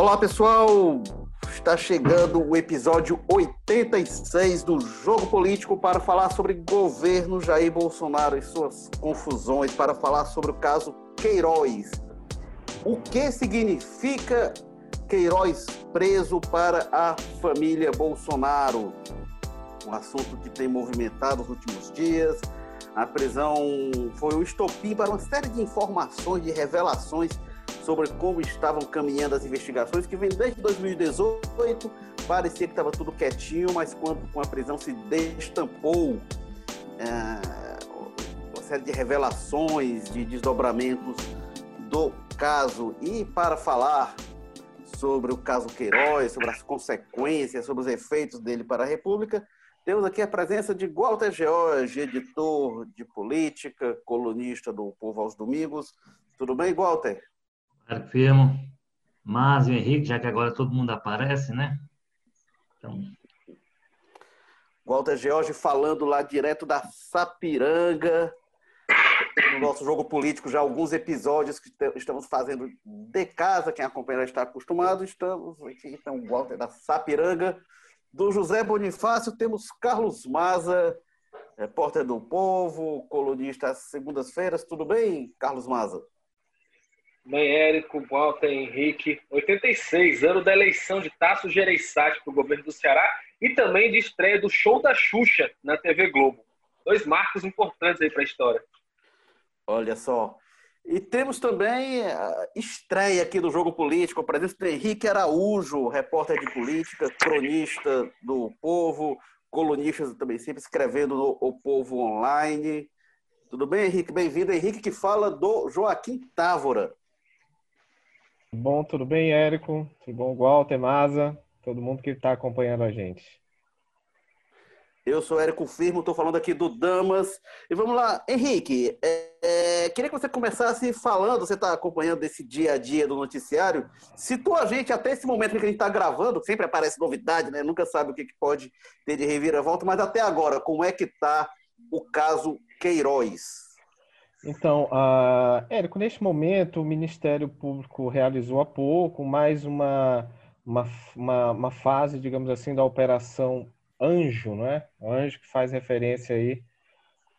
Olá, pessoal! Está chegando o episódio 86 do Jogo Político para falar sobre governo Jair Bolsonaro e suas confusões, para falar sobre o caso Queiroz. O que significa Queiroz preso para a família Bolsonaro? Um assunto que tem movimentado nos últimos dias. A prisão foi o estopim para uma série de informações, de revelações sobre como estavam caminhando as investigações, que vem desde 2018. Parecia que estava tudo quietinho, mas quando com a prisão se destampou é, uma série de revelações, de desdobramentos do caso. E para falar sobre o caso Queiroz, sobre as consequências, sobre os efeitos dele para a República, temos aqui a presença de Walter George, editor de política, colunista do Povo aos Domingos. Tudo bem, Walter? Claro firmo. Márcio Henrique, já que agora todo mundo aparece, né? Então... Walter George falando lá direto da Sapiranga, no nosso jogo político, já alguns episódios que estamos fazendo de casa, quem acompanha está acostumado, estamos aqui, então, Walter da Sapiranga, do José Bonifácio, temos Carlos Maza, repórter do Povo, colunista às segundas-feiras, tudo bem, Carlos Maza? Mãe Érico, Walter Henrique, 86, ano da eleição de Tasso Gereissati para o governo do Ceará e também de estreia do show da Xuxa na TV Globo. Dois marcos importantes aí para a história. Olha só. E temos também a estreia aqui do Jogo Político, a presença do Henrique Araújo, repórter de política, cronista do Povo, colunista também sempre escrevendo no O Povo Online. Tudo bem, Henrique? Bem-vindo. Henrique que fala do Joaquim Távora. Bom, tudo bem, Érico? Tudo bom, Walter, Maza? Todo mundo que está acompanhando a gente. Eu sou Érico Firmo, estou falando aqui do Damas. E vamos lá, Henrique, é, é, queria que você começasse falando, você está acompanhando esse dia a dia do noticiário, situa a gente até esse momento que a gente está gravando, sempre aparece novidade, né? Nunca sabe o que, que pode ter de reviravolta, mas até agora, como é que está o caso Queiroz? Então, uh, Érico, neste momento o Ministério Público realizou há pouco mais uma, uma, uma, uma, fase, digamos assim, da Operação Anjo, não é? Anjo que faz referência aí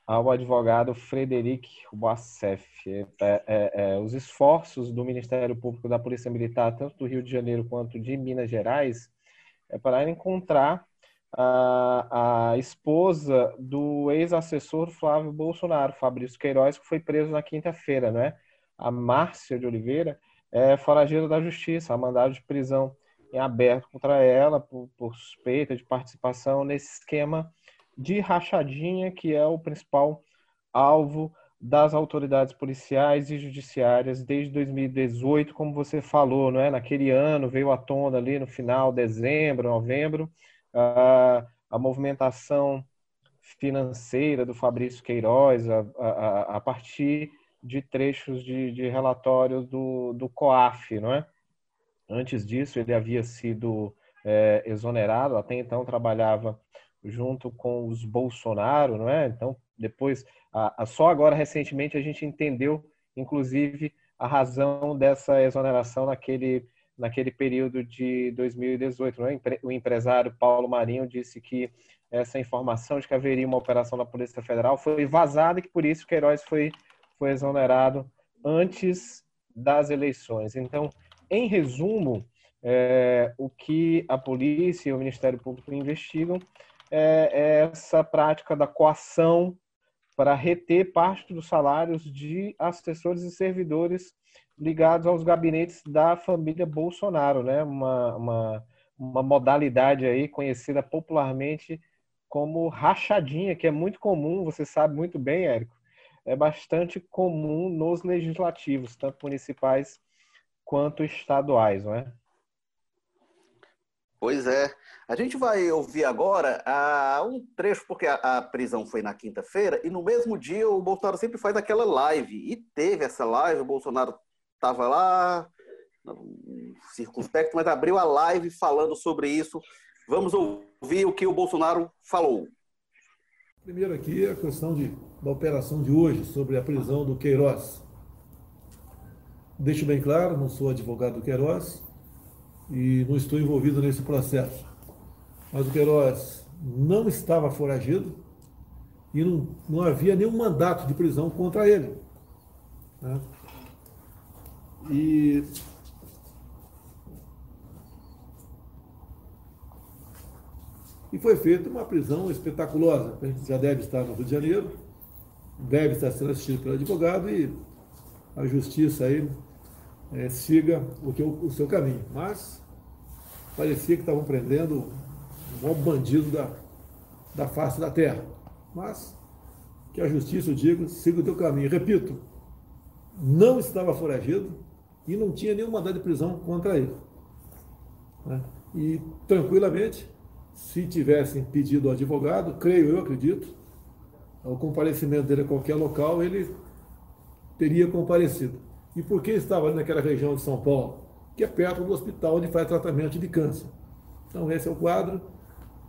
ao advogado Frederic Boissef. É, é, é, os esforços do Ministério Público da Polícia Militar, tanto do Rio de Janeiro quanto de Minas Gerais, é para encontrar a, a esposa do ex-assessor Flávio Bolsonaro, Fabrício Queiroz, que foi preso na quinta-feira, né? A Márcia de Oliveira é foragida da justiça, a mandado de prisão em aberto contra ela por, por suspeita de participação nesse esquema de rachadinha que é o principal alvo das autoridades policiais e judiciárias desde 2018, como você falou, não é? Naquele ano veio à tona ali no final, dezembro, novembro, a, a movimentação financeira do Fabrício Queiroz a, a, a partir de trechos de, de relatório do, do COAF, não é? Antes disso, ele havia sido é, exonerado, até então trabalhava junto com os Bolsonaro, não é? Então, depois, a, a, só agora recentemente a gente entendeu, inclusive, a razão dessa exoneração naquele naquele período de 2018. Né? O empresário Paulo Marinho disse que essa informação de que haveria uma operação da Polícia Federal foi vazada e que por isso Queiroz foi, foi exonerado antes das eleições. Então, em resumo, é, o que a polícia e o Ministério Público investigam é, é essa prática da coação para reter parte dos salários de assessores e servidores ligados aos gabinetes da família Bolsonaro, né? Uma, uma, uma modalidade aí conhecida popularmente como rachadinha, que é muito comum, você sabe muito bem, Érico, é bastante comum nos legislativos, tanto municipais quanto estaduais, não é? Pois é. A gente vai ouvir agora uh, um trecho, porque a, a prisão foi na quinta-feira, e no mesmo dia o Bolsonaro sempre faz aquela live. E teve essa live, o Bolsonaro estava lá, circunspecto, mas abriu a live falando sobre isso. Vamos ouvir o que o Bolsonaro falou. Primeiro aqui a questão de, da operação de hoje sobre a prisão do Queiroz. Deixo bem claro, não sou advogado do Queiroz, e não estou envolvido nesse processo. Mas o Queiroz não estava foragido e não, não havia nenhum mandato de prisão contra ele. Né? E E foi feita uma prisão espetaculosa. A gente já deve estar no Rio de Janeiro, deve estar sendo assistido pelo advogado e a justiça aí é, siga o, que, o seu caminho. Mas parecia que estavam prendendo o maior bandido da, da face da terra. Mas que a justiça, diga, siga o teu caminho. Repito, não estava foragido e não tinha nenhum mandado de prisão contra ele. Né? E tranquilamente se tivessem pedido ao advogado, creio eu, acredito, o comparecimento dele a qualquer local, ele teria comparecido. E por que estava ali naquela região de São Paulo? Que é perto do hospital onde faz tratamento de câncer. Então, esse é o quadro.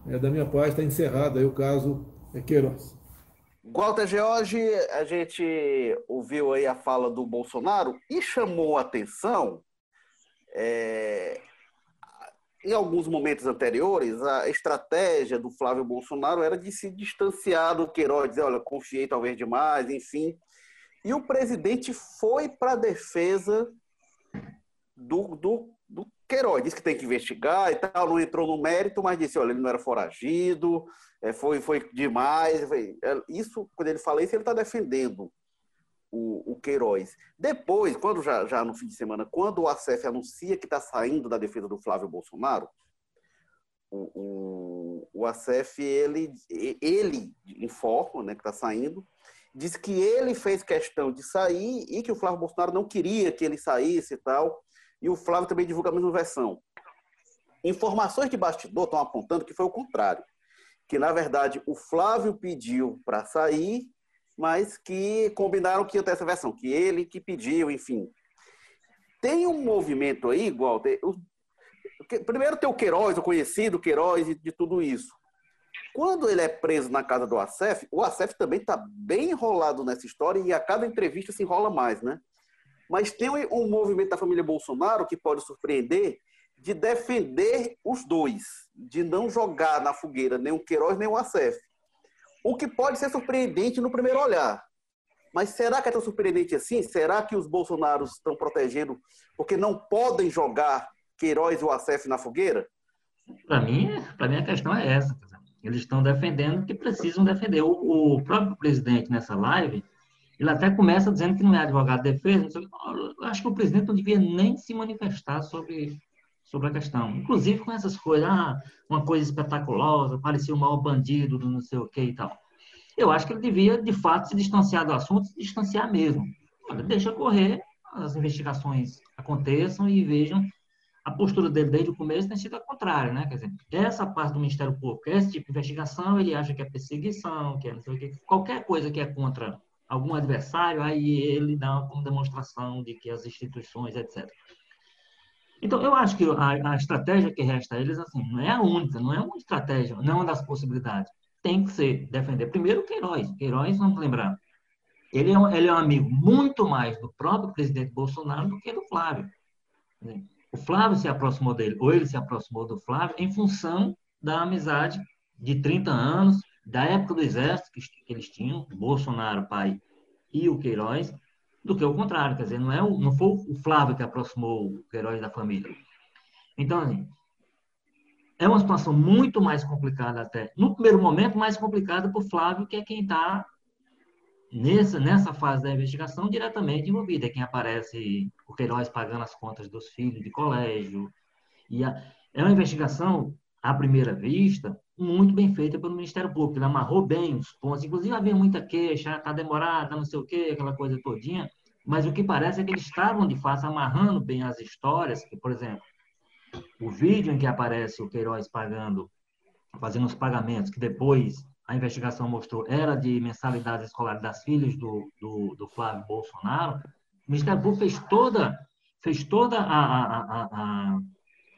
É, da minha parte, está encerrado aí o caso Queiroz. Walter George, a gente ouviu aí a fala do Bolsonaro e chamou a atenção é, em alguns momentos anteriores, a estratégia do Flávio Bolsonaro era de se distanciar do Queiroz, dizer, olha, confiei talvez demais, enfim. E o presidente foi para a defesa do, do, do Queiroz. Disse que tem que investigar e tal, não entrou no mérito, mas disse, olha, ele não era foragido, é, foi, foi demais. É, isso, quando ele fala isso, ele está defendendo o, o Queiroz. Depois, quando já, já no fim de semana, quando o ACF anuncia que está saindo da defesa do Flávio Bolsonaro, o, o, o ACF, ele, ele informa né, que está saindo, diz que ele fez questão de sair e que o Flávio Bolsonaro não queria que ele saísse e tal, e o Flávio também divulga a mesma versão. Informações de bastidor estão apontando que foi o contrário, que na verdade o Flávio pediu para sair mas que combinaram que ia ter essa versão, que ele que pediu, enfim. Tem um movimento aí, igual. Primeiro tem o Queiroz, o conhecido Queiroz e de tudo isso. Quando ele é preso na casa do Acef, o Acef também está bem enrolado nessa história e a cada entrevista se enrola mais, né? Mas tem um movimento da família Bolsonaro que pode surpreender de defender os dois, de não jogar na fogueira nem o Queiroz nem o Acef. O que pode ser surpreendente no primeiro olhar. Mas será que é tão surpreendente assim? Será que os bolsonaros estão protegendo porque não podem jogar Queiroz ou Acef na fogueira? Para mim, para mim a questão é essa. Eles estão defendendo que precisam defender. O, o, próprio presidente nessa live, ele até começa dizendo que não é advogado de defesa. Eu acho que o presidente não devia nem se manifestar sobre sobre a questão. Inclusive com essas coisas, ah, uma coisa espetaculosa, parecia o maior bandido do não sei o que e tal. Eu acho que ele devia, de fato, se distanciar do assunto, se distanciar mesmo. Olha, deixa correr, as investigações aconteçam e vejam. A postura dele desde o começo tem sido a contrária, né? Quer dizer, essa parte do Ministério Público, esse tipo de investigação, ele acha que é perseguição, que é qualquer coisa que é contra algum adversário, aí ele dá uma demonstração de que as instituições, etc. Então, eu acho que a, a, estratégia que resta a eles, assim, não é a única, não é uma estratégia, não é uma das possibilidades. Tem que ser defender primeiro o Queiroz. Queiroz, vamos lembrar, ele é, um, ele é um amigo muito mais do próprio presidente Bolsonaro do que do Flávio. O Flávio se aproximou dele, ou ele se aproximou do Flávio, em função da amizade de 30 anos, da época do exército que, eles tinham, Bolsonaro, pai, e o Queiroz, do que o contrário, quer dizer, não, é o, não foi o Flávio que aproximou o Queiroz da família. Então, assim, é uma situação muito mais complicada até. No primeiro momento, mais complicada para o Flávio, que é quem está nessa, nessa fase da investigação diretamente envolvido. É quem aparece o Queiroz pagando as contas dos filhos de colégio. E a, é uma investigação, à primeira vista, muito bem feita pelo Ministério Público. Ele amarrou bem os pontos. Inclusive, havia muita queixa, está demorada, não sei o quê, aquela coisa todinha. Mas o que parece é que eles estavam, de fato, amarrando bem as histórias. Que, por exemplo, o vídeo em que aparece o Queiroz pagando, fazendo os pagamentos, que depois a investigação mostrou era de mensalidades escolares das filhas do, do, do Flávio Bolsonaro, o Ministério Público fez toda, fez toda a, a, a, a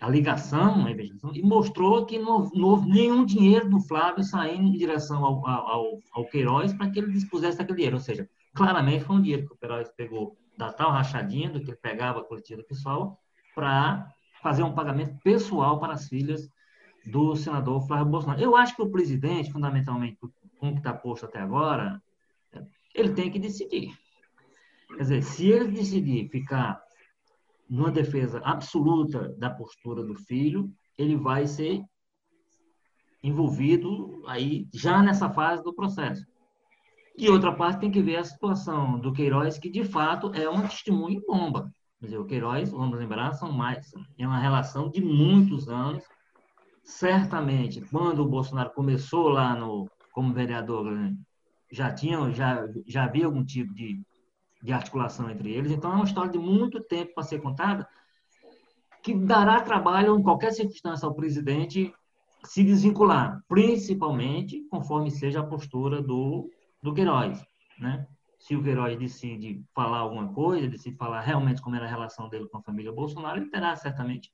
a ligação, a investigação, e mostrou que não, não, houve nenhum dinheiro do Flávio saindo em direção ao, ao, ao Queiroz para que ele dispusesse daquele dinheiro. Ou seja, claramente foi um dinheiro que o Queiroz pegou da tal rachadinha do que ele pegava coletiva pessoal para fazer um pagamento pessoal para as filhas do senador Flávio Bolsonaro. Eu acho que o presidente, fundamentalmente, com o que está posto até agora, ele tem que decidir. Quer dizer, se ele decidir ficar numa defesa absoluta da postura do filho, ele vai ser envolvido aí já nessa fase do processo. E outra parte tem que ver a situação do Queiroz, que de fato é um testemunho bomba. Quer dizer, o Queiroz, vamos lembrar, são mais, é uma relação de muitos anos. Certamente, quando o Bolsonaro começou lá no, como vereador, né, já tinha, já, já havia algum tipo de, de articulação entre eles. Então, é uma história de muito tempo para ser contada, que dará trabalho em qualquer circunstância ao presidente se desvincular, principalmente conforme seja a postura do, do Queiroz, né? Se o Queiroz decide falar alguma coisa, decide falar realmente como era a relação dele com a família Bolsonaro, ele terá certamente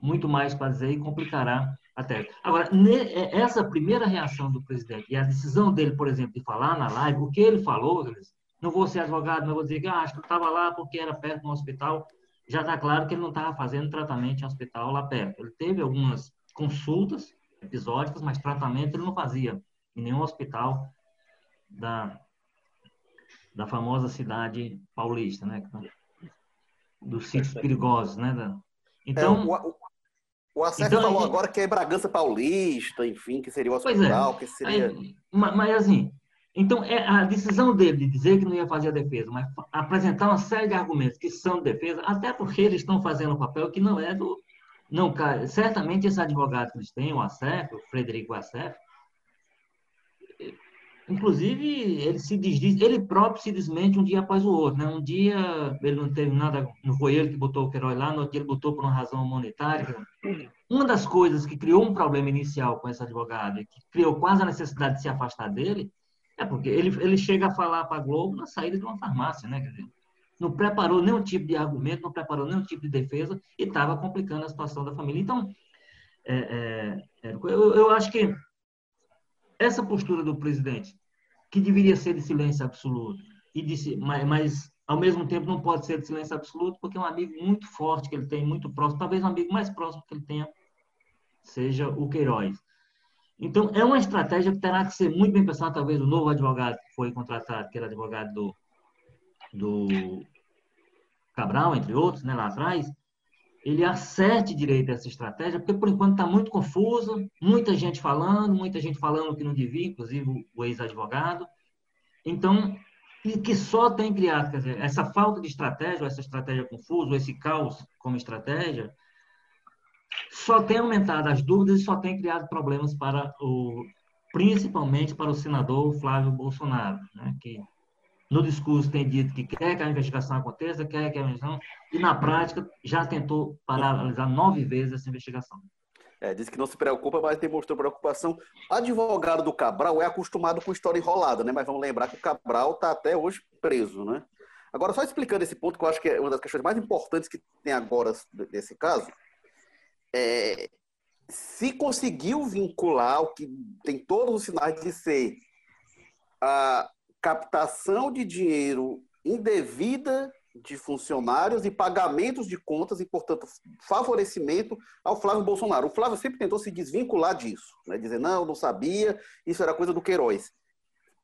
muito mais para dizer e complicará até. Agora, é, essa primeira reação do presidente e a decisão dele, por exemplo, de falar na live, o que ele falou, não vou ser advogado, não vou dizer que ah, acho que estava lá porque era perto do hospital, já está claro que ele não estava fazendo tratamento em hospital lá perto. Ele teve algumas consultas episódicas, mas tratamento ele não fazia em nenhum hospital da, da famosa cidade paulista, né? Dos sítios perigosos, né? Então, é, o, o Acef então, falou agora que é Bragança Paulista, enfim, que seria o é. hospital, é, que seria... Aí, mas, assim, então é a decisão dele de dizer que não ia fazer a defesa, mas apresentar uma série de argumentos que são de defesa, até porque eles estão fazendo um papel que não é do... Não, certamente esse advogado que eles têm, o Acef, o Frederico Acef, Inclusive, ele se desdiz, ele próprio se desmente um dia após o outro. Né? Um dia ele não teve nada, não foi ele que botou o Queiroz lá, no outro dia ele botou por uma razão monetária. Uma das coisas que criou um problema inicial com esse advogado, que criou quase a necessidade de se afastar dele, é porque ele, ele chega a falar para a Globo na saída de uma farmácia, né? Dizer, não preparou nenhum tipo de argumento, não preparou nenhum tipo de defesa e estava complicando a situação da família. Então, é, é, eu, eu acho que essa postura do presidente, que deveria ser de silêncio absoluto, e de, mas, mas, ao mesmo tempo não pode ser de silêncio absoluto, porque é um amigo muito forte que ele tem, muito próximo, talvez um amigo mais próximo que ele tenha seja o Queiroz. Então, é uma estratégia que terá que ser muito bem pensada, talvez o novo advogado que foi contratado, que era advogado do, do Cabral, entre outros, né, lá atrás, ele acerte direito essa estratégia, porque por enquanto está muito confuso, muita gente falando, muita gente falando que não devia, inclusive o ex-advogado. Então, e que só tem criado, quer dizer, essa falta de estratégia, essa estratégia confusa, esse caos como estratégia, só tem aumentado as dúvidas e só tem criado problemas para o, principalmente para o senador Flávio Bolsonaro, né, que no discurso tem dito que quer que a investigação aconteça, quer que a investigação, e na prática já tentou paralisar nove vezes essa investigação. É, disse que não se preocupa, mas demonstrou preocupação. Advogado do Cabral é acostumado com história enrolada, né? Mas vamos lembrar que o Cabral está até hoje preso, né? Agora, só explicando esse ponto, que eu acho que é uma das questões mais importantes que tem agora desse caso, é, se conseguiu vincular o que tem todos os sinais de ser a, captação de dinheiro indevida de funcionários e pagamentos de contas e, portanto, favorecimento ao Flávio Bolsonaro. O Flávio sempre tentou se desvincular disso, né? dizer, não, não sabia, isso era coisa do Queiroz.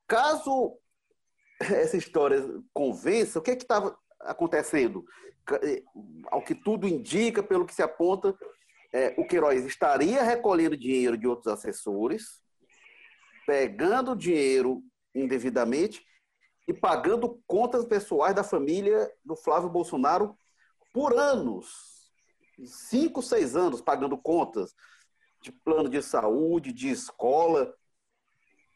Caso essa história convença, o que é que estava acontecendo? Eh, ao que tudo indica, pelo que se aponta, é, o Queiroz estaria recolhendo dinheiro de outros assessores, pegando dinheiro indevidamente e pagando contas pessoais da família do Flávio Bolsonaro por anos. Cinco, seis anos pagando contas de plano de saúde, de escola.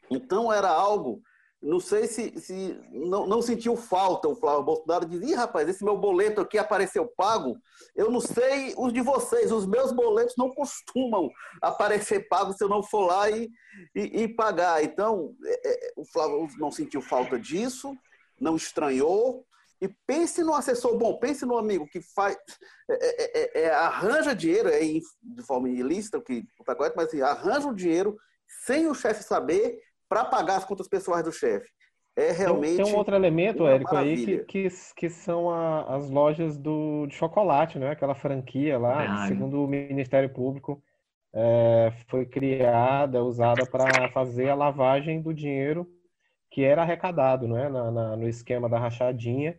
Então era algo não sei se, se não, não, sentiu falta o Flávio Bolsonaro diz, Ih, rapaz, esse meu boleto aqui apareceu pago. Eu não sei os de vocês, os meus boletos não costumam aparecer pago se eu não for lá e, e, e pagar. Então, é, é, o Flávio não sentiu falta disso, não estranhou. E pense no assessor bom, pense no amigo que faz, é, é, é, é arranja dinheiro, é de forma ilícita, o que está correto, mas assim, arranja o dinheiro sem o chefe saber para pagar as contas pessoais do chefe. é realmente. Tem, tem um outro elemento, Érico, aí que, que, que são a, as lojas do, de chocolate, né? Aquela franquia lá, segundo o Ministério Público, é, foi criada, usada para fazer a lavagem do dinheiro que era arrecadado, né? Na, na, no esquema da rachadinha,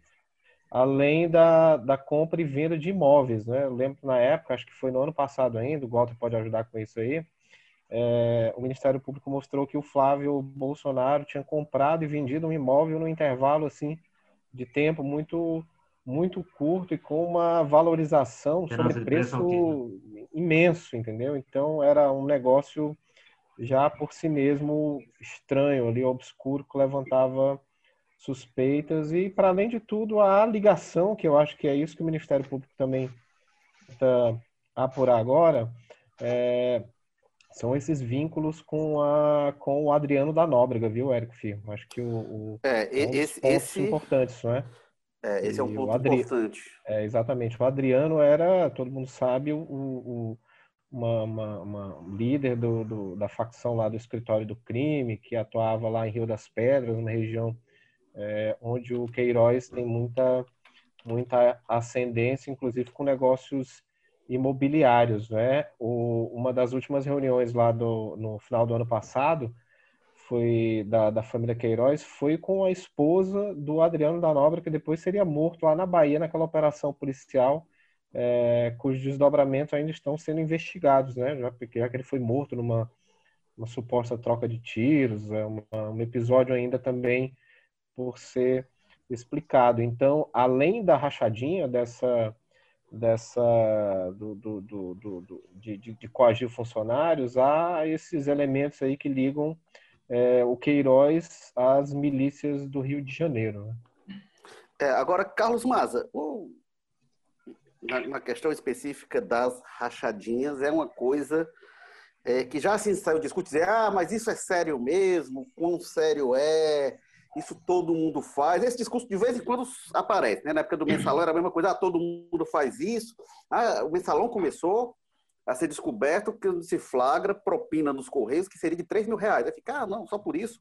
além da, da compra e venda de imóveis, né? Eu lembro que na época, acho que foi no ano passado ainda, o Walter pode ajudar com isso aí é, o Ministério Público mostrou que o Flávio Bolsonaro tinha comprado e vendido um imóvel no intervalo assim de tempo muito muito curto e com uma valorização sobre preço imenso, entendeu? Então era um negócio já por si mesmo estranho ali, obscuro, que levantava suspeitas e para além de tudo a ligação, que eu acho que é isso que o Ministério Público também está apurar agora, é, são esses vínculos com, a, com o Adriano da Nóbrega, viu, Érico Firmo? Acho que o, o é, é um esse, esse importantes, não é? É, esse e é um ponto Adri... importante. É, exatamente. O Adriano era, todo mundo sabe, o, o uma, uma, uma, líder do, do, da facção lá do escritório do crime, que atuava lá em Rio das Pedras, uma região é, onde o Queiroz tem muita, muita ascendência, inclusive com negócios imobiliários, né? O, uma das últimas reuniões lá do, no final do ano passado foi da, da família Queiroz foi com a esposa do Adriano da Nobre, que depois seria morto lá na Bahia naquela operação policial, é, cujos desdobramentos ainda estão sendo investigados, né? Já, já que ele foi morto numa uma suposta troca de tiros, é uma, um episódio ainda também por ser explicado. Então, além da rachadinha dessa dessa do, do, do, do de, de, de, coagir funcionários, há esses elementos aí que ligam é, o Queiroz às milícias do Rio de Janeiro. Né? É, agora, Carlos Maza, o, na, na, questão específica das rachadinhas, é uma coisa é, que já assim saiu discutindo, dizer, ah, mas isso é sério mesmo, quão sério é, isso todo mundo faz. Esse discurso de vez em quando aparece, né? Na época do mensalão era a mesma coisa, ah, todo mundo faz isso. Ah, o mensalão começou a ser descoberto que se flagra propina nos Correios que seria de 3 mil reais. Aí fica, ah, não, só por isso.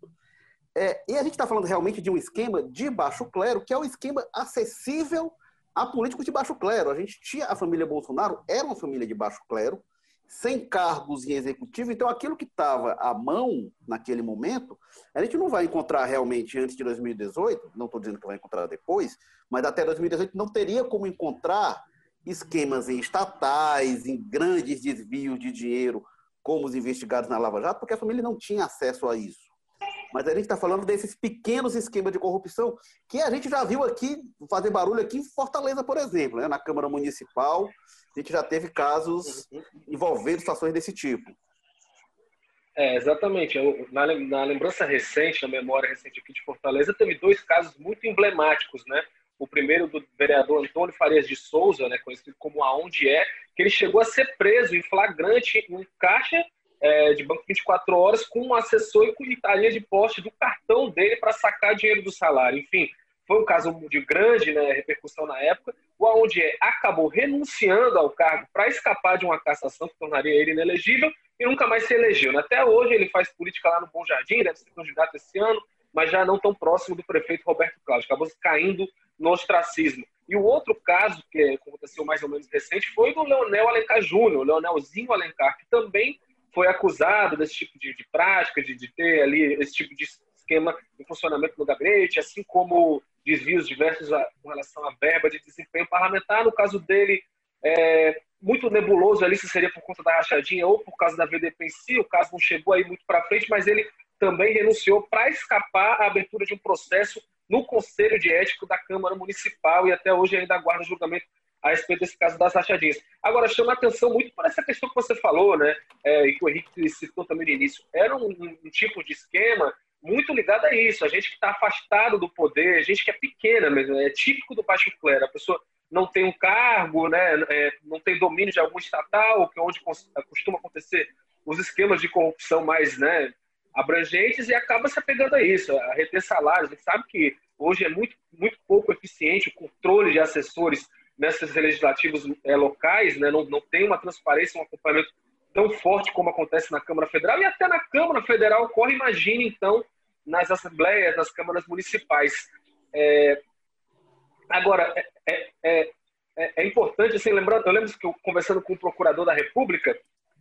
É, e a gente está falando realmente de um esquema de baixo clero, que é um esquema acessível a políticos de baixo clero. A gente tinha a família Bolsonaro, era uma família de baixo clero, sem cargos em executivo. Então, aquilo que estava à mão naquele momento, a gente não vai encontrar realmente antes de 2018, não estou dizendo que vai encontrar depois, mas até 2018 não teria como encontrar esquemas em estatais, em grandes desvios de dinheiro, como os investigados na Lava Jato, porque a família não tinha acesso a isso. Mas a gente está falando desses pequenos esquemas de corrupção que a gente já viu aqui fazer barulho aqui em Fortaleza, por exemplo, né? na Câmara Municipal, a gente já teve casos envolvendo situações desse tipo. É, exatamente. Eu, na, na, lembrança recente, na memória recente aqui de Fortaleza, teve dois casos muito emblemáticos, né? O primeiro do vereador Antônio Farias de Souza, né, conhecido como Aonde É, que ele chegou a ser preso em flagrante em um caixa é, de banco 24 horas com um assessor e com linha de poste do cartão dele para sacar dinheiro do salário. Enfim, foi um caso de grande né, repercussão na época, o onde acabou renunciando ao cargo para escapar de uma cassação que tornaria ele inelegível e nunca mais se elegeu. Até hoje ele faz política lá no Bom Jardim, deve ser candidato esse ano, mas já não tão próximo do prefeito Roberto Cláudio, acabou caindo no ostracismo. E o outro caso, que aconteceu mais ou menos recente, foi do Leonel Alencar Júnior, o Leonelzinho Alencar, que também foi acusado desse tipo de, de prática, de, de ter ali esse tipo de esquema de funcionamento no gabinete, assim como desvios diversos com relação à verba de desempenho parlamentar. No caso dele, é muito nebuloso ali se seria por conta da rachadinha ou por causa da VDP em si. O caso não chegou aí muito para frente, mas ele também renunciou para escapar à abertura de um processo no Conselho de Ético da Câmara Municipal e até hoje ainda aguarda julgamento a respeito desse caso das rachadinhas. Agora, chama atenção muito por essa questão que você falou, né, é, e que o Henrique citou também no início. Era um, um tipo de esquema muito ligado a isso. A gente que está afastado do poder, a gente que é pequena mesmo, é típico do baixo clero. A pessoa não tem um cargo, né, é, não tem domínio de algum estatal, que é onde costuma acontecer os esquemas de corrupção mais né, abrangentes e acaba se apegando a isso, a reter salários. A gente sabe que hoje é muito, muito pouco eficiente o controle de assessores nesses legislativos é, locais, né, não, não tem uma transparência, um acompanhamento tão forte como acontece na Câmara Federal e até na Câmara Federal ocorre, imagine então nas assembleias, nas câmaras municipais. É, agora, é, é, é, é, importante, assim, lembrando, eu lembro que eu, conversando com o procurador da República,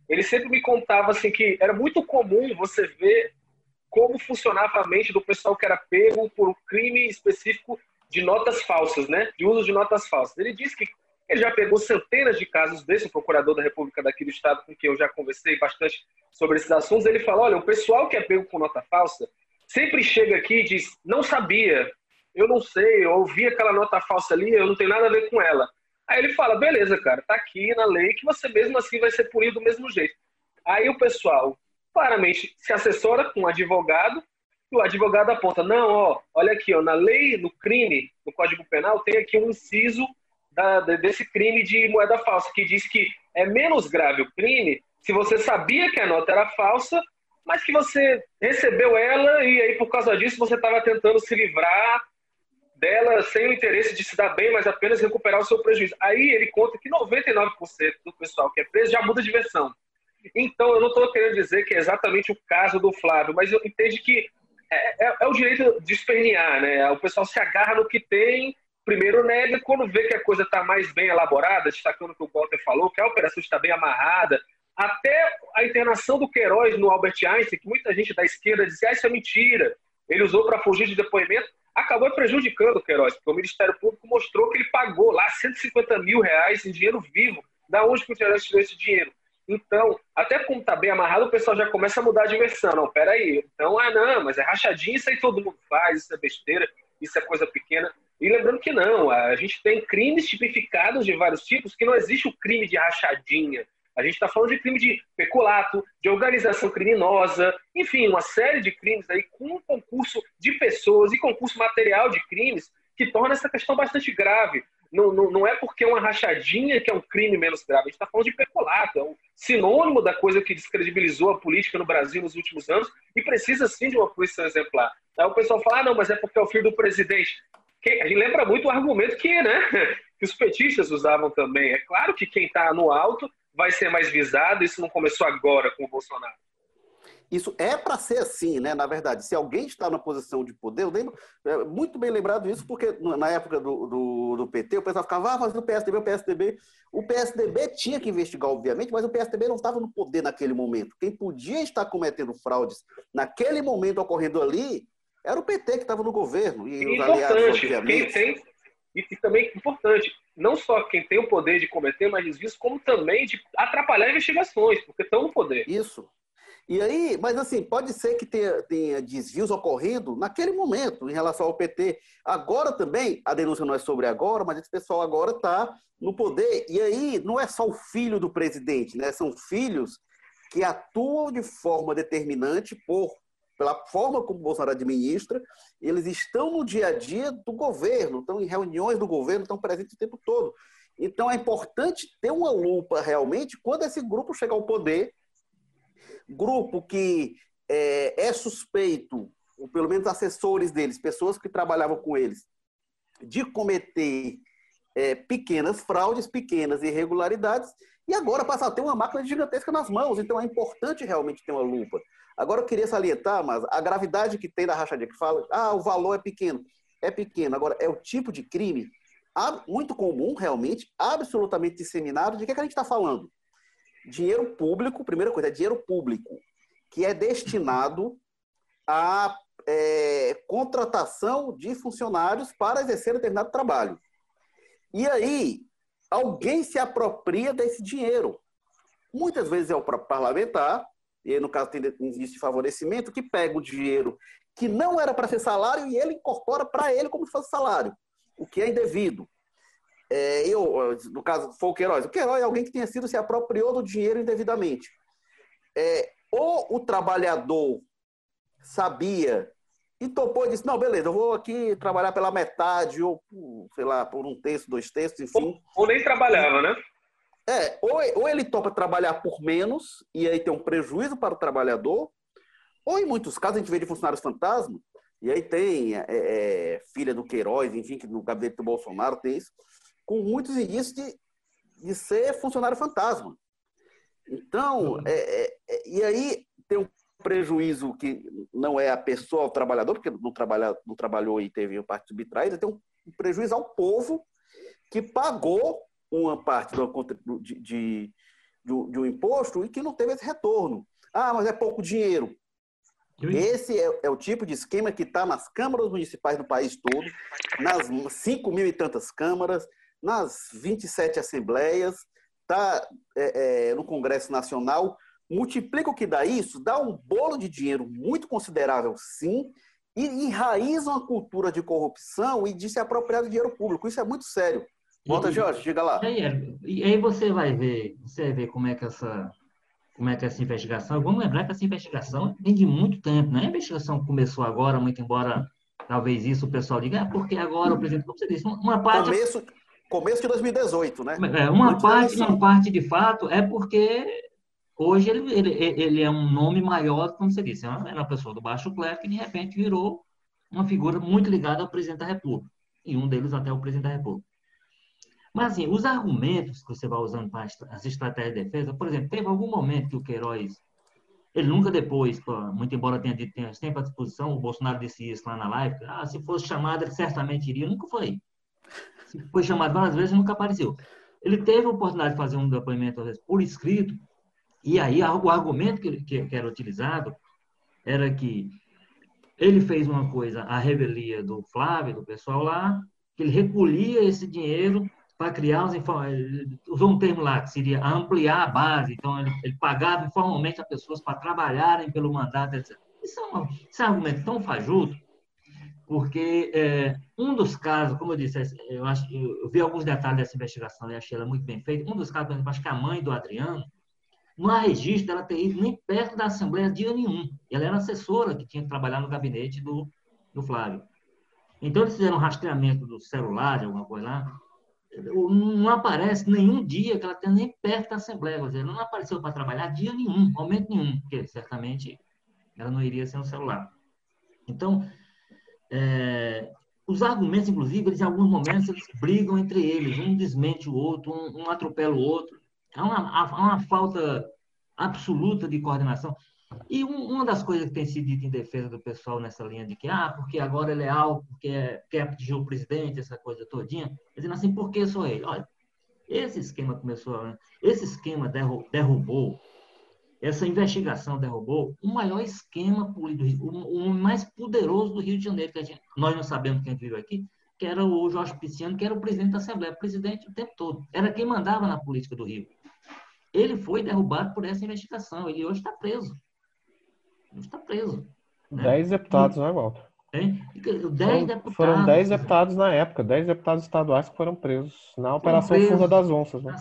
ele sempre me contava assim que era muito comum você ver como funcionava a mente do pessoal que era pego por um crime específico de notas falsas, né? De uso de notas falsas. Ele disse que ele já pegou centenas de casos desse, o procurador da República daqui do Estado, com quem eu já conversei bastante sobre esses assuntos. Ele fala: olha, o pessoal que é pego com nota falsa sempre chega aqui e diz: não sabia, eu não sei, eu ouvi aquela nota falsa ali, eu não tenho nada a ver com ela. Aí ele fala: beleza, cara, tá aqui na lei que você mesmo assim vai ser punido do mesmo jeito. Aí o pessoal claramente se assessora com um advogado o advogado aponta: não, ó, olha aqui, ó, na lei, no crime, no Código Penal, tem aqui um inciso da, desse crime de moeda falsa, que diz que é menos grave o crime se você sabia que a nota era falsa, mas que você recebeu ela e aí por causa disso você estava tentando se livrar dela sem o interesse de se dar bem, mas apenas recuperar o seu prejuízo. Aí ele conta que 99% do pessoal que é preso já muda de versão. Então, eu não estou querendo dizer que é exatamente o caso do Flávio, mas eu entendo que é, é, é, o direito de espernear, né? O pessoal se agarra no que tem primeiro nega quando vê que a coisa está mais bem elaborada, destacando o que o Walter falou, que a operação está bem amarrada, até a internação do Queiroz no Albert Einstein, que muita gente da esquerda dizia, ah, isso é mentira, ele usou para fugir de depoimento, acabou prejudicando o Queiroz, porque o Ministério Público mostrou que ele pagou lá 150 mil reais em dinheiro vivo. Da onde que o Queiroz tirou esse dinheiro? Então, até como está bem amarrado, o pessoal já começa a mudar de versão. Não, peraí. Então, ah, não, mas é rachadinha, isso aí todo mundo faz, isso é besteira, isso é coisa pequena. E lembrando que não, a gente tem crimes tipificados de vários tipos, que não existe o crime de rachadinha. A gente está falando de crime de peculato, de organização criminosa, enfim, uma série de crimes aí com concurso de pessoas e concurso material de crimes que torna essa questão bastante grave. Não, não, não é porque é uma rachadinha que é um crime menos grave. A gente está falando de peculato, é um sinônimo da coisa que descredibilizou a política no Brasil nos últimos anos e precisa sim de uma punição exemplar. Aí o pessoal fala, ah, não, mas é porque é o filho do presidente a gente lembra muito o argumento que, né, que os petistas usavam também. É claro que quem está no alto vai ser mais visado, isso não começou agora com o Bolsonaro. Isso é para ser assim, né? Na verdade, se alguém está na posição de poder, eu lembro, é, muito bem lembrado isso, porque na época do, do, do PT, o pessoal ficava, ah, mas o PSDB, o PSDB. O PSDB tinha que investigar, obviamente, mas o PSDB não estava no poder naquele momento. Quem podia estar cometendo fraudes naquele momento ocorrendo ali era o PT que estava no governo. E, e os aliados, obviamente. Quem tem, e também importante, não só quem tem o poder de cometer mais desvios, como também de atrapalhar investigações, porque estão no poder. Isso. E aí, mas assim, pode ser que tenha, tenha, desvios ocorrendo naquele momento em relação ao PT. Agora também, a denúncia não é sobre agora, mas esse pessoal agora está no poder. E aí, não é só o filho do presidente, né? São filhos que atuam de forma determinante por pela forma como Bolsonaro administra, eles estão no dia a dia do governo, estão em reuniões do governo, estão presentes o tempo todo. Então é importante ter uma lupa realmente quando esse grupo chegar ao poder, grupo que é, é suspeito, ou pelo menos assessores deles, pessoas que trabalhavam com eles, de cometer é, pequenas fraudes, pequenas irregularidades, e agora passar a ter uma máquina gigantesca nas mãos. Então é importante realmente ter uma lupa. Agora eu queria salientar, mas a gravidade que tem da rachadinha, que fala, ah, o valor é pequeno. É pequeno. Agora, é o tipo de crime muito comum, realmente, absolutamente disseminado. De que, é que a gente está falando? Dinheiro público, primeira coisa, é dinheiro público, que é destinado à é, contratação de funcionários para exercer determinado trabalho. E aí, alguém se apropria desse dinheiro. Muitas vezes é o próprio parlamentar, e no caso tem indício de favorecimento, que pega o dinheiro que não era para ser salário e ele incorpora para ele como se fosse salário, o que é indevido. É, eu, no caso, foi o Queiroz. O Queiroz é alguém que tenha sido se apropriou do dinheiro indevidamente. É, ou o trabalhador sabia e topou e disse, não, beleza, eu vou aqui trabalhar pela metade, ou, sei lá, por um terço, dois terços, enfim. Ou, ou nem trabalhava, né? É, ou, ou ele topa trabalhar por menos, e aí tem um prejuízo para o trabalhador, ou em muitos casos a gente vê de funcionários fantasma, e aí tem é, é, filha do Queiroz, enfim, que no gabinete do Bolsonaro tem isso, com muitos indícios de, de ser funcionário fantasma. Então, uhum. é, é, é, e aí tem um prejuízo que não é a pessoa, o trabalhador, porque não, trabalha, não trabalhou e teve parte subtraída, tem um prejuízo ao povo que pagou uma parte do, de, de, de, um imposto e que não teve esse retorno. Ah, mas é pouco dinheiro. Esse é, é, o tipo de esquema que está nas câmaras municipais do país todo, nas 5 mil e tantas câmaras, nas 27 assembleias, está é, é, no Congresso Nacional. Multiplica o que dá isso, dá um bolo de dinheiro muito considerável, sim, e enraiza uma cultura de corrupção e de se apropriar do dinheiro público. Isso é muito sério. Volta, Jorge, diga lá. E aí, e aí você vai ver, você vai ver como é que essa como é que essa investigação. Vamos lembrar que essa investigação vem de muito tempo, não é a investigação começou agora, muito embora talvez isso o pessoal diga, é porque agora o presidente, como você disse, uma parte. Começo, começo de 2018, né? É, uma parte, uma parte de fato é porque hoje ele, ele, ele é um nome maior, como você disse, era uma pessoa do baixo clero que de repente virou uma figura muito ligada ao presidente da República. E um deles até o presidente da República. Mas, assim, os argumentos que você vai usando para as estratégias de defesa, por exemplo, teve algum momento que o Queiroz, ele nunca depois, muito embora tenha dito sempre à disposição, o Bolsonaro disse isso lá na live, ah, se fosse chamado, ele certamente iria. Nunca foi. Foi chamado várias vezes, nunca apareceu. Ele teve a oportunidade de fazer um depoimento, vezes, por escrito, e aí o argumento que, que, que era utilizado era que ele fez uma coisa, a revelia do Flávio, do pessoal lá, que ele recolhia esse dinheiro para criar os usou um termo lá que seria ampliar a base, então ele, ele pagava informalmente a pessoas para trabalharem pelo mandato, etc. Isso é, um, é um argumento tão fajuto, porque é, um dos casos, como eu disse, eu, acho, eu, vi alguns detalhes dessa investigação e achei ela muito bem feita. Um dos casos, por exemplo, acho que a mãe do Adriano, não há registro dela ter ido nem perto da Assembleia dia nenhum. Ela era assessora que tinha que trabalhar no gabinete do, do Flávio. Então, eles fizeram um rastreamento do celular, de alguma coisa lá, não aparece nenhum dia que ela tenha nem perto da Assembleia. Quer dizer, ela não apareceu para trabalhar dia nenhum, momento nenhum, porque certamente ela não iria ser um celular. Então, é, os argumentos, inclusive, eles, em alguns momentos, eles brigam entre eles. Um desmente o outro, um, um atropela o outro. Há uma, há uma falta absoluta de coordenação. E um, uma das coisas que tem sido dita em defesa do pessoal nessa linha de que, ah, porque agora ele é alto, porque é, quer atingir o presidente, essa coisa todinha, dizendo assim, por que só ele? Olha, esse esquema começou, esse esquema derrubou, essa investigação derrubou o maior esquema político, o, o mais poderoso do Rio de Janeiro, que gente, nós não sabemos quem vive aqui, que era o Jorge Pisciano, que era o presidente da Assembleia, presidente o tempo todo. Era quem mandava na política do Rio. Ele foi derrubado por essa investigação. Ele hoje está preso está preso. Né? Dez deputados, né, Walter? Hein? Dez foram, deputados. Foram dez deputados na época, dez deputados estaduais que foram presos na Operação presos, Fuga das Onças. Né?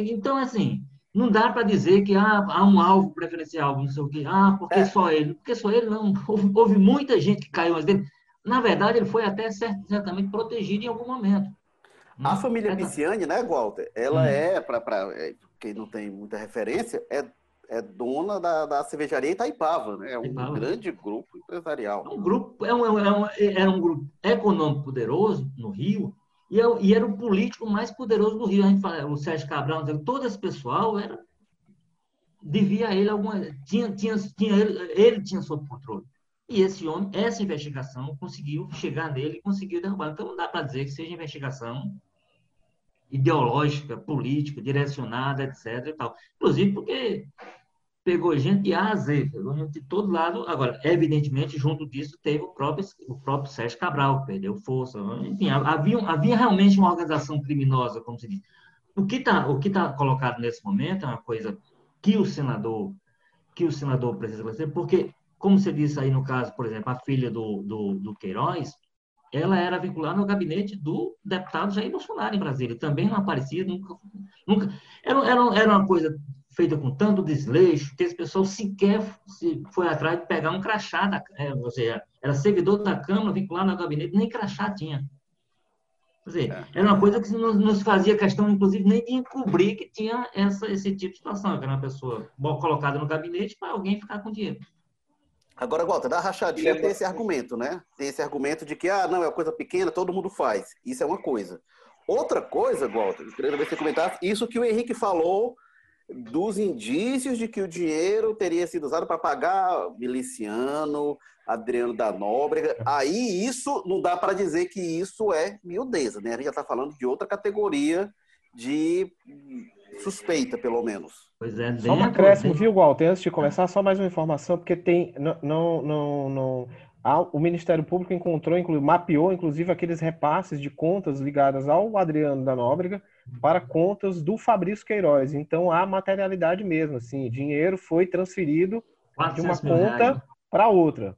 Então, assim, não dá para dizer que ah, há um alvo preferencial, não sei o quê. Ah, porque é. só ele? Porque só ele não. Houve, houve muita gente que caiu dele. Na verdade, ele foi até certamente protegido em algum momento. A família Pisciani, né, Walter? Ela hum. é, para é, quem não tem muita referência, é é dona da, da cervejaria Itaipava, né? É um Itaipava. grande grupo empresarial. É um grupo, é um, é um, era um grupo econômico poderoso no Rio e, é e era o político mais poderoso do Rio. A gente fala, o Sérgio Cabral, todo esse pessoal era devia a ele alguma tinha tinha tinha ele, ele tinha sob controle. E esse homem, essa investigação conseguiu chegar nele e conseguiu derrubar. Então não dá para dizer que seja investigação ideológica, política, direcionada, etc. E tal. Inclusive porque pegou gente de A a Z, pegou gente de todo lado. Agora, evidentemente, junto disso, teve o próprio, o próprio Sérgio Cabral, que perdeu força. Enfim, havia, havia realmente uma organização criminosa, como se diz. O que está tá colocado nesse momento é uma coisa que o senador que o senador precisa fazer, porque, como você disse aí no caso, por exemplo, a filha do, do, do Queiroz, ela era vinculada ao gabinete do deputado Jair Bolsonaro em Brasília. Também não aparecia, nunca. nunca era, era, era uma coisa feita com tanto desleixo que esse pessoal sequer se foi atrás de pegar um crachá, da, é, ou seja, era servidor da Câmara vinculado ao gabinete, nem crachá tinha. Quer dizer, é. era uma coisa que não, não se fazia questão, inclusive, nem de encobrir que tinha essa, esse tipo de situação, que era uma pessoa colocada no gabinete para alguém ficar com dinheiro. Agora, Walter, da rachadinha tem esse argumento, né? Tem esse argumento de que, ah, não, é uma coisa pequena, todo mundo faz. Isso é uma coisa. Outra coisa, Walter, eu queria ver você comentar, isso que o Henrique falou dos indícios de que o dinheiro teria sido usado para pagar miliciano, Adriano da Nóbrega. Aí isso não dá para dizer que isso é miudeza, né? A gente já está falando de outra categoria de suspeita, pelo menos. Pois é, só um acréscimo, viu, Walter? Antes de começar, só mais uma informação, porque tem. Não, não, não, não o Ministério Público encontrou, inclu, mapeou, inclusive, aqueles repasses de contas ligadas ao Adriano da Nóbrega para contas do Fabrício Queiroz. Então, há materialidade mesmo, assim, dinheiro foi transferido de uma conta para outra.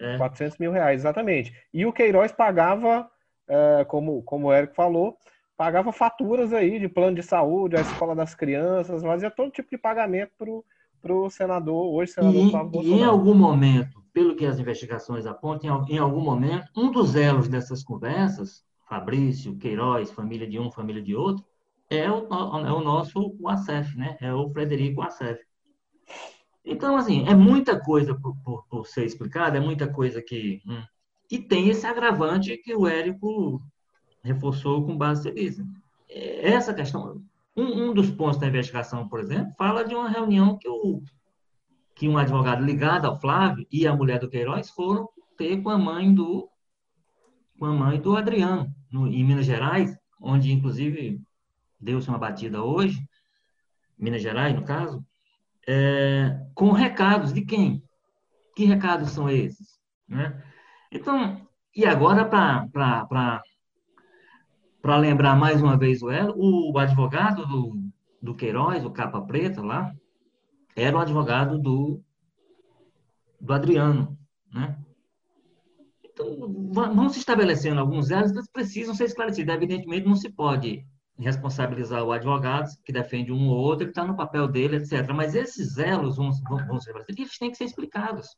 É. 400 mil reais, exatamente. E o Queiroz pagava, é, como, como o Érico falou, pagava faturas aí de plano de saúde, a escola das crianças, fazia todo tipo de pagamento para o senador, hoje senador e, Flávio Bolsonaro. E em algum momento, pelo que as investigações apontam, em algum momento, um dos elos dessas conversas, Fabrício, Queiroz, família de um, família de outro, é o, é o nosso o ACEF, né? É o Frederico ACEF. Então, assim, é muita coisa por, por, por ser explicada, é muita coisa que. Hum, e tem esse agravante que o Érico reforçou com base feliz. Essa questão. Um, um, dos pontos da investigação, por exemplo, fala de uma reunião que, o, que um advogado ligado ao Flávio e a mulher do Queiroz foram ter com a mãe do, com a mãe do Adriano, no, em Minas Gerais, onde, inclusive, deu-se uma batida hoje, Minas Gerais, no caso, é, com recados de quem? Que recados são esses? Né? Então, e agora, para lembrar mais uma vez o Elo, o advogado do, do Queiroz, o capa preta lá, era o advogado do, do Adriano. Né? Então, vão se estabelecendo alguns elos que precisam ser esclarecidos. Evidentemente, não se pode responsabilizar o advogado que defende um ou outro, ele está no papel dele, etc. Mas esses elos vão, vão, vão ser eles têm que ser explicados.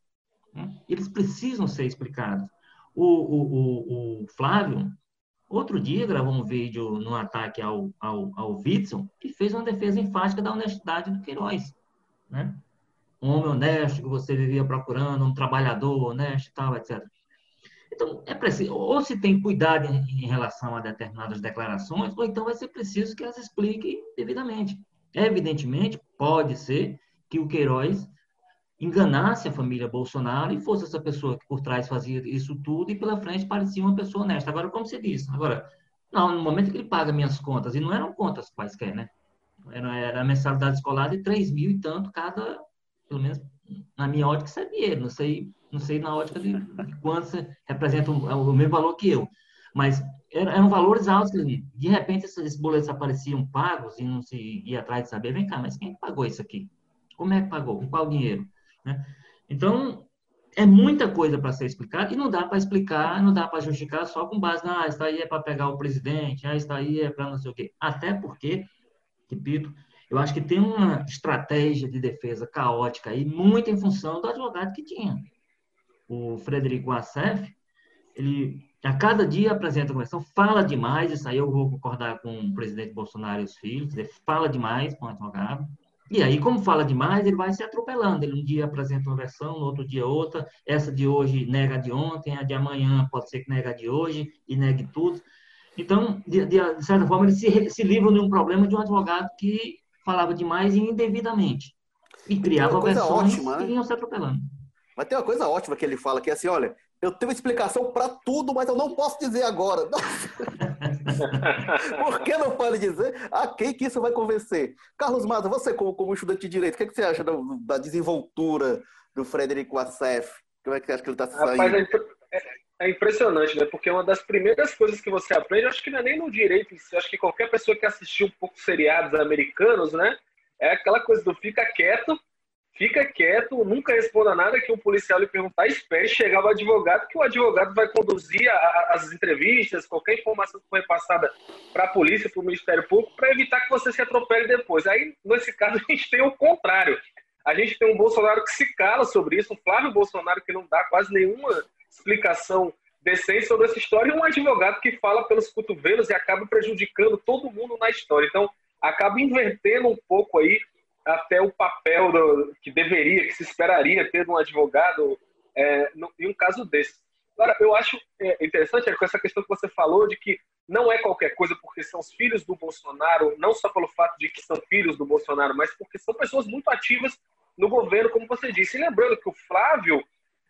Né? Eles precisam ser explicados. O, o, o, o, Flávio, outro dia, gravou um vídeo no ataque ao, ao, ao Witzel e fez uma defesa enfática da honestidade do Queiroz. Né? Um homem honesto que você vivia procurando, um trabalhador honesto e tal, etc. Então, é preciso, ou se tem cuidado em, em, relação a determinadas declarações, ou então vai ser preciso que elas expliquem devidamente. Evidentemente, pode ser que o Queiroz enganasse a família Bolsonaro e fosse essa pessoa que por trás fazia isso tudo e pela frente parecia uma pessoa honesta. Agora, como você disse, agora, não, no momento que ele paga minhas contas, e não eram contas quaisquer, né? Era, era a mensalidade escolar de 3 mil e tanto cada, pelo menos na minha ótica, isso é dinheiro. Não sei não sei na ótica de, de quanto representa o, o, mesmo valor que eu. Mas eram valores altos de repente, esses boletos apareciam pagos e não se ia atrás de saber, vem cá, mas quem pagou isso aqui? Como é que pagou? Com qual dinheiro? Né? Então, é muita coisa para ser explicada e não dá para explicar, não dá para justificar só com base na, ah, isso aí é para pegar o presidente, ah, isso aí é para não sei o quê. Até porque, repito, eu acho que tem uma estratégia de defesa caótica aí, muito em função do advogado que tinha o Frederico Assef, ele a cada dia apresenta uma questão, fala demais, isso aí eu vou concordar com o presidente Bolsonaro e os filhos, ele fala demais com o advogado, e aí, como fala demais, ele vai se atropelando. Ele um dia apresenta uma versão, no outro dia outra. Essa de hoje nega a de ontem, a de amanhã pode ser que nega a de hoje e negue tudo. Então, de, de, de certa forma, ele se, se livra de um problema de um advogado que falava demais e indevidamente. E criava versões ótima, né? que iam se atropelando. Mas tem uma coisa ótima que ele fala, que é assim, olha, eu tenho explicação para tudo, mas eu não posso dizer agora. Por que não pode dizer? A quem que isso vai convencer? Carlos Maza, você como, como estudante de Direito, o que, é que você acha da, da, desenvoltura do Frederico Assef? Como é que você acha que ele está saindo? Rapaz, é, é, impressionante, né? Porque uma das primeiras coisas que você aprende, acho que não é nem no direito, acho que qualquer pessoa que assistiu um pouco seriados americanos, né? É aquela coisa do fica quieto fica quieto, nunca responda nada que um policial lhe perguntar, espere chegar o advogado, que o advogado vai conduzir a, a, as entrevistas, qualquer informação que foi passada para a polícia, para o Ministério Público, para evitar que você se atropele depois. Aí, nesse caso, a gente tem o contrário. A gente tem um Bolsonaro que se cala sobre isso, um Flávio Bolsonaro que não dá quase nenhuma explicação decente sobre essa história, e um advogado que fala pelos cotovelos e acaba prejudicando todo mundo na história. Então, acaba invertendo um pouco aí até o papel do, que deveria, que se esperaria ter um advogado é, no, em um caso desse. Agora, eu acho é, interessante com essa questão que você falou de que não é qualquer coisa porque são os filhos do Bolsonaro, não só pelo fato de que são filhos do Bolsonaro, mas porque são pessoas muito ativas no governo, como você disse. E lembrando que o Flávio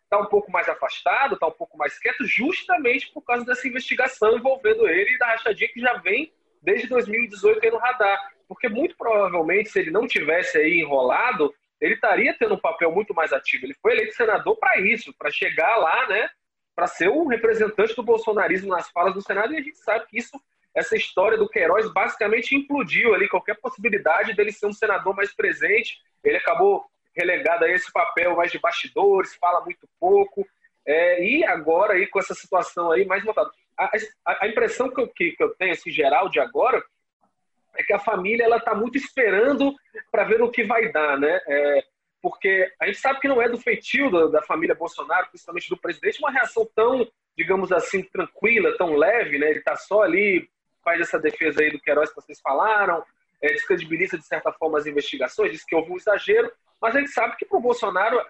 está um pouco mais afastado, está um pouco mais quieto, justamente por causa dessa investigação envolvendo ele e da rachadinha que já vem desde 2018 aí no radar. Porque muito provavelmente, se ele não tivesse aí enrolado, ele estaria tendo um papel muito mais ativo. Ele foi eleito senador para isso, para chegar lá, né, para ser um representante do bolsonarismo nas falas do Senado, e a gente sabe que isso, essa história do Queiroz basicamente implodiu ali qualquer possibilidade dele ser um senador mais presente. Ele acabou relegado a esse papel mais de bastidores, fala muito pouco. É, e agora, aí, com essa situação aí mais voltada. A, a, a, impressão que eu, que, que eu tenho, assim, geral, de agora, é que a família ela está muito esperando para ver o que vai dar, né? É, porque a gente sabe que não é do feitio da, da, família Bolsonaro, principalmente do presidente, uma reação tão, digamos assim, tranquila, tão leve, né? Ele está só ali, faz essa defesa aí do Queiroz que vocês falaram, é, descredibiliza de certa forma as investigações, diz que houve um exagero, mas a gente sabe que para o Bolsonaro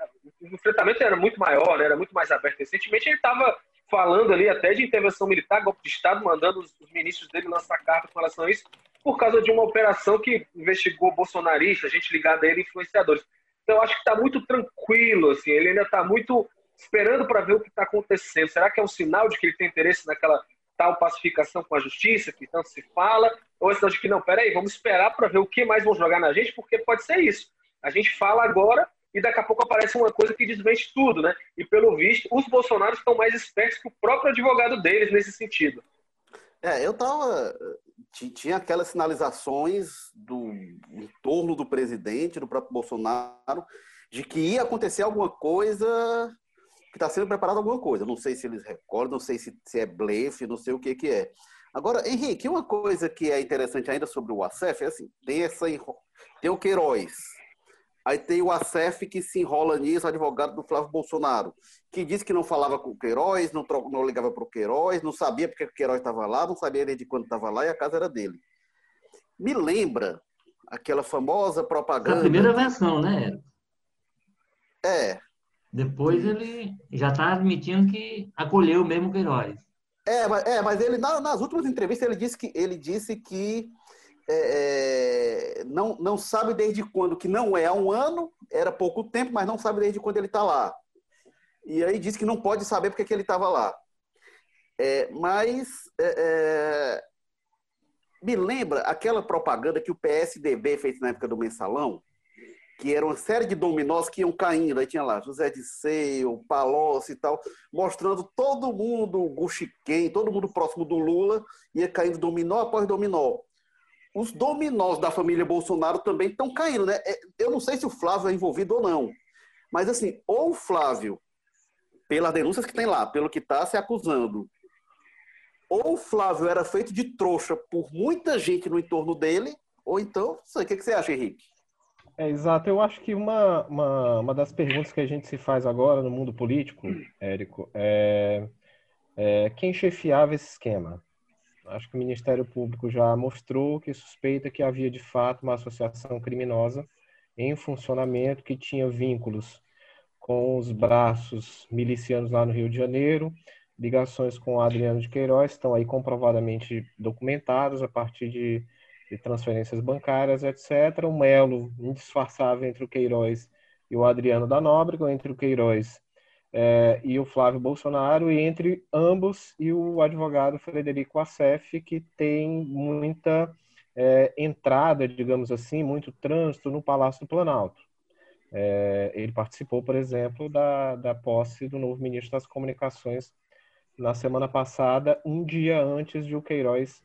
o enfrentamento era muito maior, né? era muito mais aberto. Recentemente ele estava falando ali até de intervenção militar, golpe de Estado, mandando os, os ministros dele lançar carta com relação a isso, por causa de uma operação que investigou bolsonaristas, gente ligada a ele, influenciadores. Então eu acho que está muito tranquilo, assim, ele ainda está muito esperando para ver o que está acontecendo. Será que é um sinal de que ele tem interesse naquela tal pacificação com a justiça, que tanto se fala, ou sinal de que não, peraí, vamos esperar para ver o que mais vão jogar na gente, porque pode ser isso. A gente fala agora e daqui a pouco aparece uma coisa que desvende tudo, né? E pelo visto, os bolsonaros estão mais espertos que o próprio advogado deles nesse sentido. É, eu tava. Tinha aquelas sinalizações do entorno do presidente, do próprio Bolsonaro, de que ia acontecer alguma coisa, que está sendo preparada alguma coisa. Não sei se eles recordam, não sei se, se é blefe, não sei o que, que é. Agora, Henrique, uma coisa que é interessante ainda sobre o ACEF é assim: tem, essa, tem o Queiroz, Aí tem o ACEF que se enrola nisso, advogado do Flávio Bolsonaro, que disse que não falava com o Queiroz, não, não ligava para o Queiroz, não sabia porque o Queiroz estava lá, não sabia desde quando estava lá e a casa era dele. Me lembra aquela famosa propaganda. A primeira versão, né? É. Depois ele já está admitindo que acolheu mesmo o Queiroz. É, mas, é, mas ele nas últimas entrevistas ele disse que ele disse que é, é, não, não sabe desde quando, que não é há um ano, era pouco tempo, mas não sabe desde quando ele está lá. E aí diz que não pode saber porque que ele estava lá. É, mas é, é, me lembra aquela propaganda que o PSDB fez na época do mensalão, que era uma série de dominós que iam caindo. Aí tinha lá José de Seio, Palocci e tal, mostrando todo mundo, Guxiquem, todo mundo próximo do Lula, ia caindo dominó após dominó os dominós da família Bolsonaro também estão caindo, né? É, eu não sei se o Flávio é envolvido ou não, mas assim, ou o Flávio, pelas denúncias que tem lá, pelo que está se acusando, ou o Flávio era feito de trouxa por muita gente no entorno dele, ou então, sei, o que você acha, Henrique? É, exato. Eu acho que uma, uma, uma das perguntas que a gente se faz agora no mundo político, Érico, é, é quem chefiava esse esquema? Acho que o Ministério Público já mostrou que suspeita que havia de fato uma associação criminosa em funcionamento que tinha vínculos com os braços milicianos lá no Rio de Janeiro, ligações com o Adriano de Queiroz estão aí comprovadamente documentados a partir de, de transferências bancárias, etc. Um elo indisfarçável entre o Queiroz e o Adriano da Nóbrega, entre o Queiroz é, e o Flávio Bolsonaro, e entre ambos e o advogado Frederico Assef, que tem muita é, entrada, digamos assim, muito trânsito no Palácio do Planalto. É, ele participou, por exemplo, da, da posse do novo ministro das Comunicações na semana passada, um dia antes de o Queiroz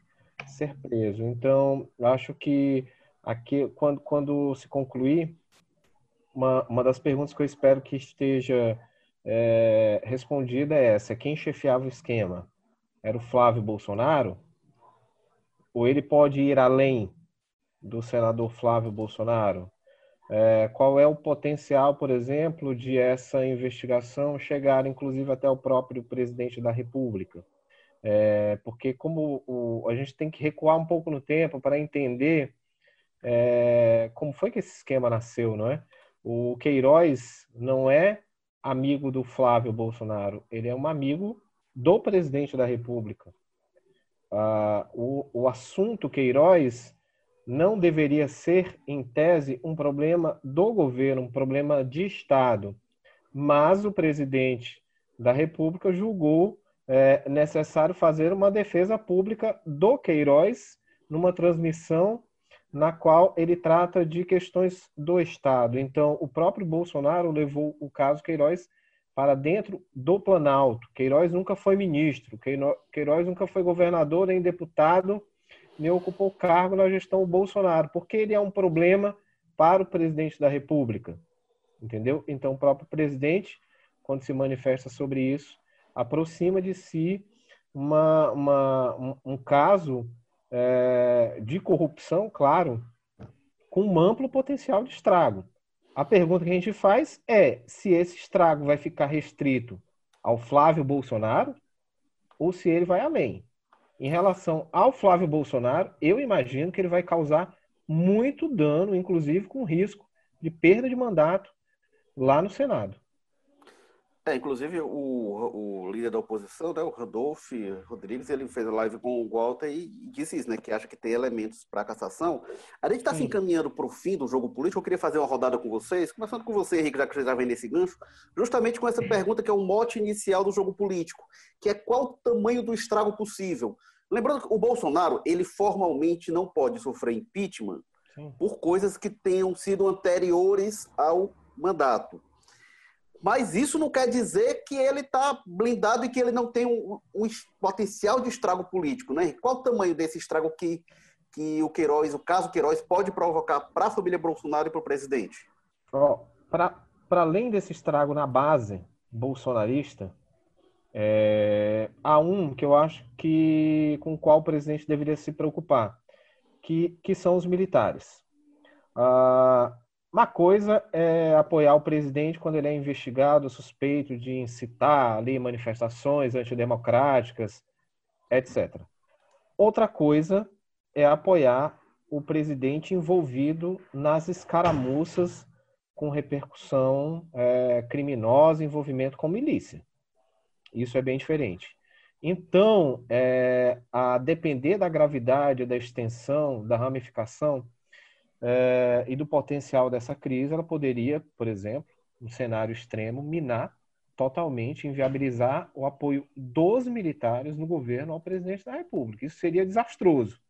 ser preso. Então, acho que aqui, quando, quando se concluir, uma, uma das perguntas que eu espero que esteja é, respondida é essa: quem chefiava o esquema? Era o Flávio Bolsonaro? Ou ele pode ir além do senador Flávio Bolsonaro? É, qual é o potencial, por exemplo, de essa investigação chegar, inclusive, até o próprio presidente da República? É, porque como o, a gente tem que recuar um pouco no tempo para entender é, como foi que esse esquema nasceu, não é? O Queiroz não é amigo do Flávio Bolsonaro, ele é um amigo do presidente da República. Uh, o, o assunto Queiroz não deveria ser, em tese, um problema do governo, um problema de Estado. Mas o presidente da República julgou é, necessário fazer uma defesa pública do Queiroz numa transmissão na qual ele trata de questões do Estado. Então, o próprio Bolsonaro levou o caso Queiroz para dentro do Planalto. Queiroz nunca foi ministro, Queiroz nunca foi governador nem deputado, nem ocupou cargo na gestão Bolsonaro, porque ele é um problema para o presidente da República. Entendeu? Então, o próprio presidente, quando se manifesta sobre isso, aproxima de si uma, uma um, um, caso é, de corrupção, claro, com um amplo potencial de estrago. A pergunta que a gente faz é se esse estrago vai ficar restrito ao Flávio Bolsonaro ou se ele vai além. Em relação ao Flávio Bolsonaro, eu imagino que ele vai causar muito dano, inclusive com risco de perda de mandato lá no Senado. É, inclusive o, o líder da oposição, né, o Rodolfo Rodrigues, ele fez a live com o Walter e disse isso, né, que acha que tem elementos para cassação. A gente está se encaminhando para o fim do jogo político. Eu queria fazer uma rodada com vocês, começando com você, Henrique, já que você já vem nesse gancho, justamente com essa pergunta que é o mote inicial do jogo político, que é qual o tamanho do estrago possível. Lembrando que o Bolsonaro, ele formalmente não pode sofrer impeachment Sim. por coisas que tenham sido anteriores ao mandato. Mas isso não quer dizer que ele está blindado e que ele não tem um, um, potencial de estrago político, né? Qual o tamanho desse estrago que, que o Queiroz, o caso Queiroz, pode provocar para a família Bolsonaro e para o presidente? Oh, para além desse estrago na base bolsonarista, é, há um que eu acho que com o qual o presidente deveria se preocupar, que, que são os militares. Ah, uma coisa é apoiar o presidente quando ele é investigado, suspeito de incitar ali manifestações antidemocráticas, etc. Outra coisa é apoiar o presidente envolvido nas escaramuças com repercussão é, criminosa, envolvimento com milícia. Isso é bem diferente. Então, é, a depender da gravidade, da extensão, da ramificação, é, e do potencial dessa crise, ela poderia, por exemplo, no cenário extremo, minar totalmente, inviabilizar o apoio dos militares no governo ao presidente da República. Isso seria desastroso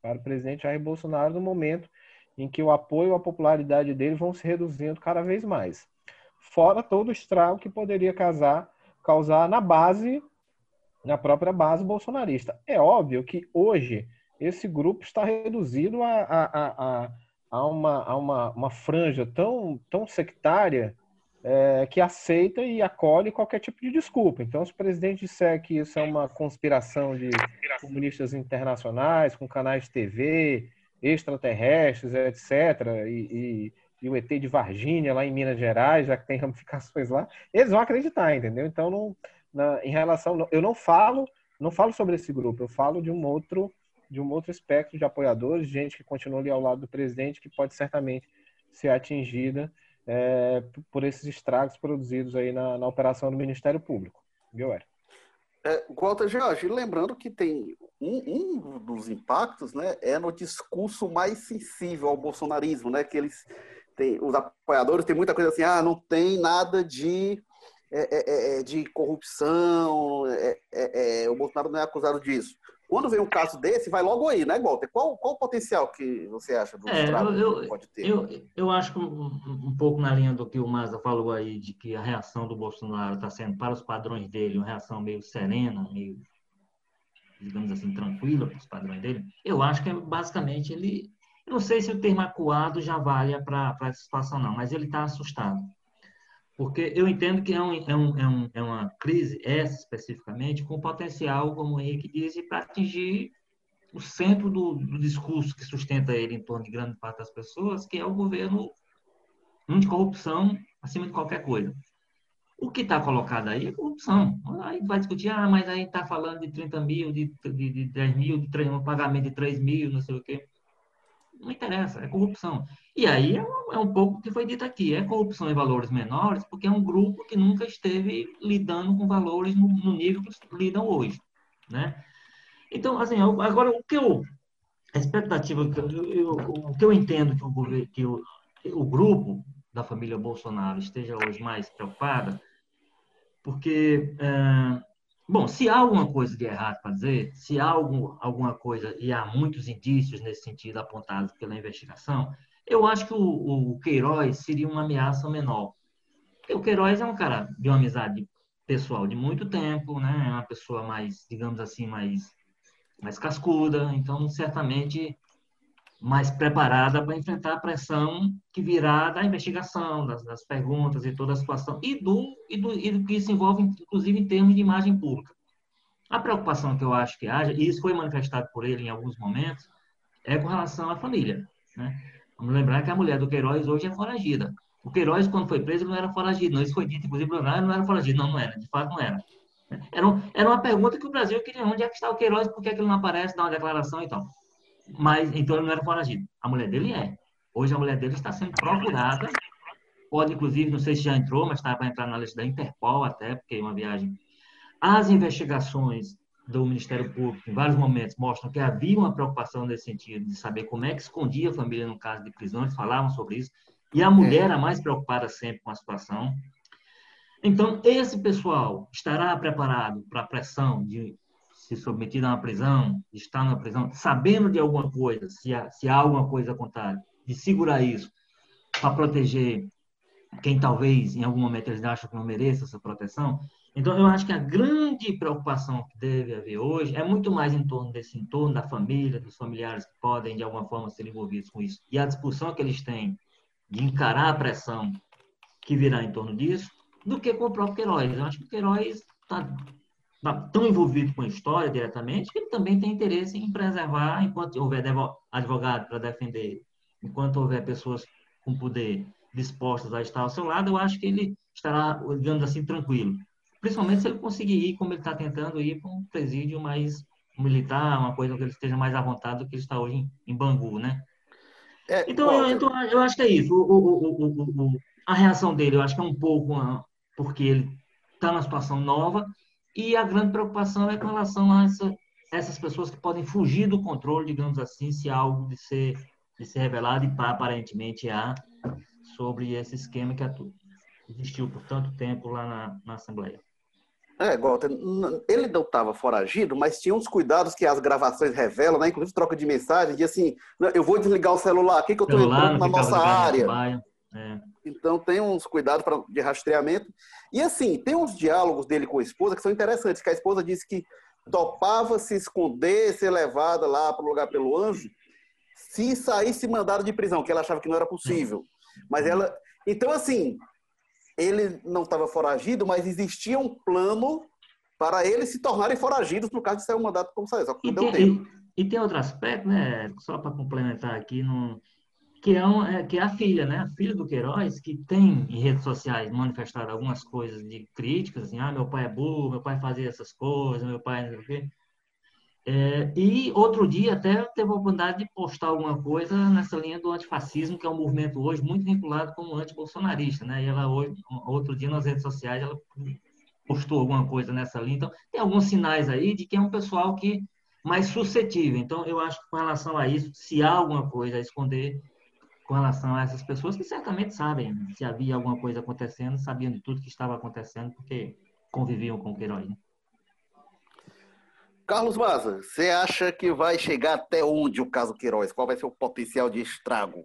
para o presidente Jair Bolsonaro no momento em que o apoio e a popularidade dele vão se reduzindo cada vez mais. Fora todo o estrago que poderia causar, causar na base, na própria base bolsonarista. É óbvio que hoje esse grupo está reduzido a, a, a, a, uma, a uma, uma franja tão, tão sectária é, que aceita e acolhe qualquer tipo de desculpa. Então, se o presidente disser que isso é uma conspiração de comunistas internacionais, com canais de TV, extraterrestres, etc., e, e, e, o ET de Varginha, lá em Minas Gerais, já que tem ramificações lá, eles vão acreditar, entendeu? Então, não, na, em relação. Eu não falo, não falo sobre esse grupo, eu falo de um outro de um outro espectro de apoiadores, gente que continua ali ao lado do presidente, que pode certamente ser atingida é, por esses estragos produzidos aí na, na operação do Ministério Público. Viu, Eric? É, Walter Jorge, lembrando que tem um, um, dos impactos, né, é no discurso mais sensível ao bolsonarismo, né, que eles têm, os apoiadores têm muita coisa assim, ah, não tem nada de é, é, é de corrupção, é, é, o Bolsonaro não é acusado disso. Quando vem um caso desse, vai logo aí, né, Walter? Qual, qual o potencial que você acha do é, eu, que pode ter? Eu, eu acho que um, um, pouco na linha do que o Maza falou aí, de que a reação do Bolsonaro está sendo, para os padrões dele, uma reação meio serena, meio, digamos assim, tranquila para os padrões dele. Eu acho que, basicamente, ele... Eu não sei se o termo acuado já vale para essa situação, não, mas ele está assustado. Porque eu entendo que é, um, é, um, é, um, é uma crise, essa especificamente, com potencial, como o Henrique disse, para atingir o centro do, do, discurso que sustenta ele em torno de grande parte das pessoas, que é o governo anticorrupção acima de qualquer coisa. O que está colocado aí é corrupção. Aí vai discutir, ah, mas aí está falando de 30 mil, de, de, de 10 mil, de 3, um pagamento de 3 mil, não sei o quê. Não interessa, é corrupção. E aí é um, é um pouco o que foi dito aqui, é corrupção em valores menores, porque é um grupo que nunca esteve lidando com valores no, no nível que lidam hoje, né? Então, assim, agora o que eu, a expectativa, que eu, eu, o que eu entendo que o, que o, o grupo da família Bolsonaro esteja hoje mais preocupada, porque é, Bom, se há alguma coisa de errado para dizer, se há algum, alguma coisa, e há muitos indícios nesse sentido apontados pela investigação, eu acho que o, o Queiroz seria uma ameaça menor. o Queiroz é um cara de uma amizade pessoal de muito tempo, né? É uma pessoa mais, digamos assim, mais, mais cascuda, então certamente mais preparada para enfrentar a pressão que virá da investigação, das, das, perguntas e toda a situação, e do, e, do, e do que se envolve, inclusive, em termos de imagem pública. A preocupação que eu acho que haja, e isso foi manifestado por ele em alguns momentos, é com relação à família. Né? Vamos lembrar que a mulher do Queiroz hoje é foragida. O Queiroz, quando foi preso, não era foragido. Não, isso foi dito, inclusive, não, não era foragido. Não, não era. De fato, não era. Era, um, era uma pergunta que o Brasil queria. Onde é que está o Queiroz? Por que, é que ele não aparece, dá uma declaração e tal? Mas, então, ele não era foragido. A mulher dele é. Hoje, a mulher dele está sendo procurada. Pode, inclusive, não sei se já entrou, mas está para entrar na lista da Interpol até, porque é uma viagem. As investigações do Ministério Público, em vários momentos, mostram que havia uma preocupação nesse sentido, de saber como é que escondia a família no caso de prisões, falavam sobre isso, e a mulher era mais preocupada sempre com a situação. Então, esse pessoal estará preparado para a pressão de se submetido a uma prisão, estar na prisão, sabendo de alguma coisa, se há, se há alguma coisa a contar, de segurar isso para proteger quem talvez em algum momento eles acham que não mereça essa proteção. Então, eu acho que a grande preocupação que deve haver hoje é muito mais em torno desse entorno da família, dos familiares que podem, de alguma forma, ser envolvidos com isso, e a disposição que eles têm de encarar a pressão que virá em torno disso, do que com o próprio Queiroz. Eu acho que o Queiroz está tá tão envolvido com a história diretamente que ele também tem interesse em preservar, enquanto houver advogado para defender, enquanto houver pessoas com poder dispostas a estar ao seu lado, eu acho que ele estará, digamos assim, tranquilo. Principalmente se ele conseguir ir, como ele está tentando ir, para um presídio mais militar, uma coisa que ele esteja mais à vontade do que ele está hoje em, Bangu, né? É, então, eu, então, eu acho que é isso. O, o, o, a reação dele, eu acho que é um pouco porque ele está numa situação nova e a grande preocupação é com relação a essa, essas pessoas que podem fugir do controle, digamos assim, se algo de ser, de ser revelado, e aparentemente há, sobre esse esquema que existiu por tanto tempo lá na, na Assembleia. É, Walter, ele não estava foragido, mas tinha uns cuidados que as gravações revelam, né? Inclusive troca de mensagem, de assim, eu vou desligar o celular aqui que eu estou entrando na nossa área. É. Então tem uns cuidados pra, de rastreamento. E assim, tem uns diálogos dele com a esposa que são interessantes, que a esposa disse que topava se esconder, ser levada lá para o lugar pelo anjo, se saísse mandado de prisão, que ela achava que não era possível. Mas ela. Então, assim, ele não estava foragido, mas existia um plano para eles se tornarem foragidos no caso de sair um mandato como saiu. Só que não e deu tem, tempo. E, e, tem outro aspecto, né, só para complementar aqui, no, que é, um, é, que é a filha, né? A filha do Queiroz, que tem em redes sociais manifestado algumas coisas de críticas, assim, ah, meu pai é burro, meu pai fazia essas coisas, meu pai não sei o quê. É, e outro dia até teve a oportunidade de postar alguma coisa nessa linha do antifascismo, que é um movimento hoje muito vinculado com o antibolsonarista, né? E ela hoje, outro dia nas redes sociais, ela postou alguma coisa nessa linha. Então, tem alguns sinais aí de que é um pessoal que mais suscetível. Então, eu acho que com relação a isso, se há alguma coisa a esconder, com relação a essas pessoas que certamente sabem se havia alguma coisa acontecendo, sabiam de tudo que estava acontecendo, porque conviviam com o Queiroz. Né? Carlos Maza, você acha que vai chegar até onde o caso Queiroz? Qual vai ser o potencial de estrago?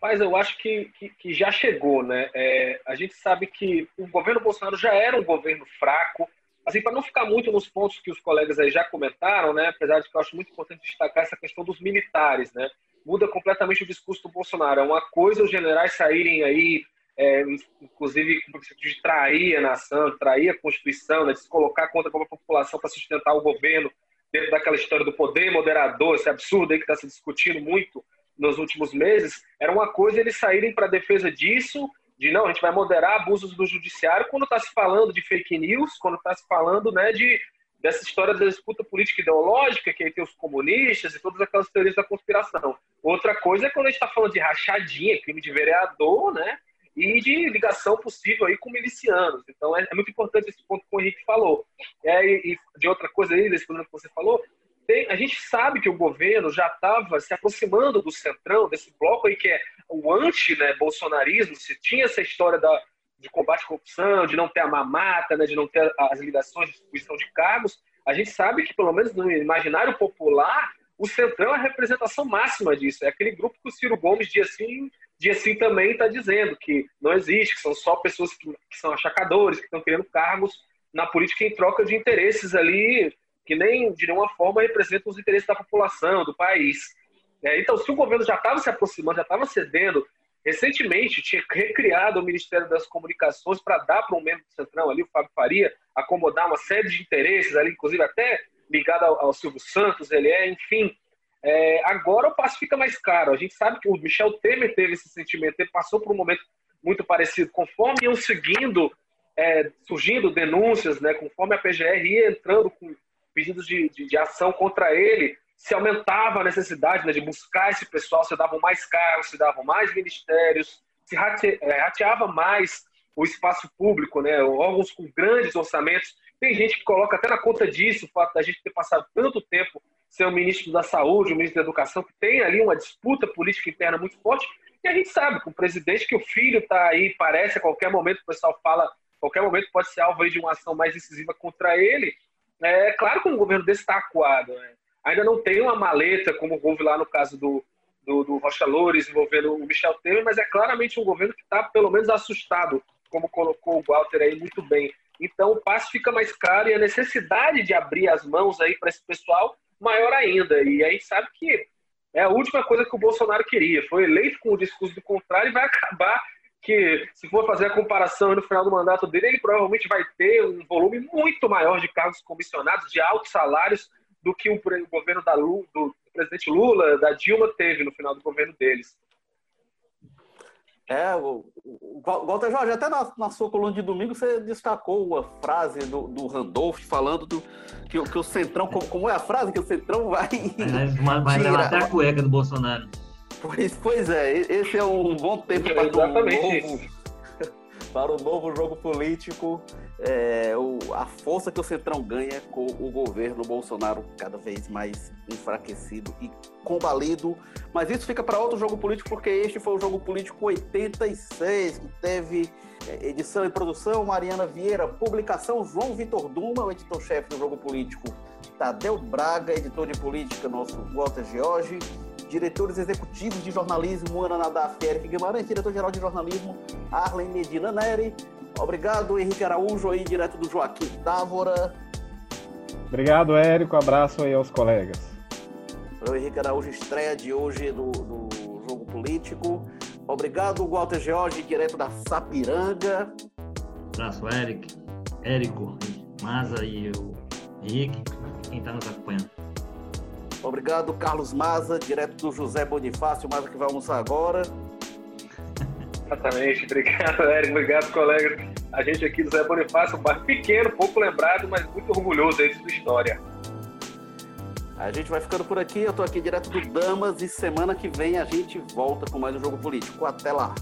Mas eu acho que, que, que já chegou, né? É, a gente sabe que o governo Bolsonaro já era um governo fraco. Assim, para não ficar muito nos pontos que os colegas aí já comentaram, né? Apesar de que eu acho muito importante destacar essa questão dos militares, né? muda completamente o discurso do Bolsonaro. É uma coisa os generais saírem aí, é, inclusive de trair a nação, trair a Constituição, né, de se colocar contra a população para sustentar o governo dentro daquela história do poder moderador, esse absurdo aí que está se discutindo muito nos últimos meses. Era uma coisa eles saírem para defesa disso, de não, a gente vai moderar abusos do judiciário quando está se falando de fake news, quando está se falando né, de dessa história da disputa política ideológica, que aí tem os comunistas e todas aquelas teorias da conspiração. Outra coisa é quando a gente está falando de rachadinha, crime de vereador, né? E de ligação possível aí com milicianos. Então é, é muito importante esse ponto que o Henrique falou. É, e, de outra coisa aí, desse que você falou, tem, a gente sabe que o governo já estava se aproximando do centrão, desse bloco aí que é o anti-bolsonarismo, né, se tinha essa história da, de combate à corrupção, de não ter a mamata, né, de não ter as ligações de distribuição de cargos, a gente sabe que, pelo menos no imaginário popular, o Centrão é a representação máxima disso. É aquele grupo que o Ciro Gomes, dia sim, dia sim também está dizendo que não existe, que são só pessoas que, que são achacadores, que estão querendo cargos na política em troca de interesses ali que nem, de nenhuma forma, representam os interesses da população, do país. É, então, se o governo já estava se aproximando, já estava cedendo Recentemente, tinha recriado o Ministério das Comunicações para dar para um membro do Centrão ali, o Fábio Faria, acomodar uma série de interesses ali, inclusive até ligado ao, ao Silvio Santos, ele é, enfim. É, agora o passo fica mais caro. A gente sabe que o Michel Temer teve esse sentimento, ele passou por um momento muito parecido. Conforme iam seguindo, é, surgindo denúncias, né, conforme a PGR ia entrando com pedidos de, de, de ação contra ele, se aumentava a necessidade né, de buscar esse pessoal, se davam mais cargos, se davam mais ministérios, se é, rateava mais o espaço público, né, órgãos com grandes orçamentos. Tem gente que coloca até na conta disso o fato da gente ter passado tanto tempo sem o ministro da Saúde, o ministro da Educação, que tem ali uma disputa política interna muito forte. E a gente sabe, com o presidente, que o filho está aí, parece a qualquer momento, o pessoal fala, a qualquer momento pode ser alvo de uma ação mais decisiva contra ele. É claro que um governo desse está acuado. Né? ainda não tem uma maleta, como houve lá no caso do, do, do Rocha Loures envolvendo o Michel Temer, mas é claramente um governo que está, pelo menos, assustado, como colocou o Walter aí muito bem. Então, o passe fica mais caro e a necessidade de abrir as mãos aí para esse pessoal maior ainda. E aí sabe que é a última coisa que o Bolsonaro queria. Foi eleito com o discurso do contrário e vai acabar que, se for fazer a comparação no final do mandato dele, ele provavelmente vai ter um volume muito maior de cargos comissionados, de altos salários, do que o, governo da Lula, do presidente Lula, da Dilma teve no final do governo deles. É, o, o Walter Jorge, até na, na, sua coluna de domingo você destacou a frase do, do Randolph falando do, que, que o Centrão, como, como, é a frase? Que o Centrão vai. Vai, vai levar até a cueca do Bolsonaro. Pois, pois é, esse é um bom tempo é, para, um novo, para o novo jogo político. É, o, a força que o Centrão ganha com o governo Bolsonaro cada vez mais enfraquecido e combalido. Mas isso fica para outro jogo político, porque este foi o jogo político 86, que teve é, edição e produção. Mariana Vieira, publicação João Vitor Duma, o editor-chefe do jogo político Tadeu Braga, editor de política nosso Walter George, diretores executivos de jornalismo Ana Nadaf Eric Guimarães, diretor-geral de jornalismo Arlen Medina Neri, Obrigado, Henrique Araújo, aí direto do Joaquim Távora. Obrigado, Érico. Abraço aí aos colegas. O Henrique Araújo, estreia de hoje do, do Jogo Político. Obrigado, Walter George, direto da Sapiranga. Abraço, Eric, Érico, Maza e o Henrique, quem está nos acompanhando. Obrigado, Carlos Maza, direto do José Bonifácio, Maza que vai almoçar agora. Exatamente. Obrigado, Érico. Obrigado, colega. A gente aqui do Zé Bonifácio, um bairro pequeno, pouco lembrado, mas muito orgulhoso aí de sua história. A gente vai ficando por aqui. Eu tô aqui direto do Damas e semana que vem a gente volta com mais um jogo político. Até lá.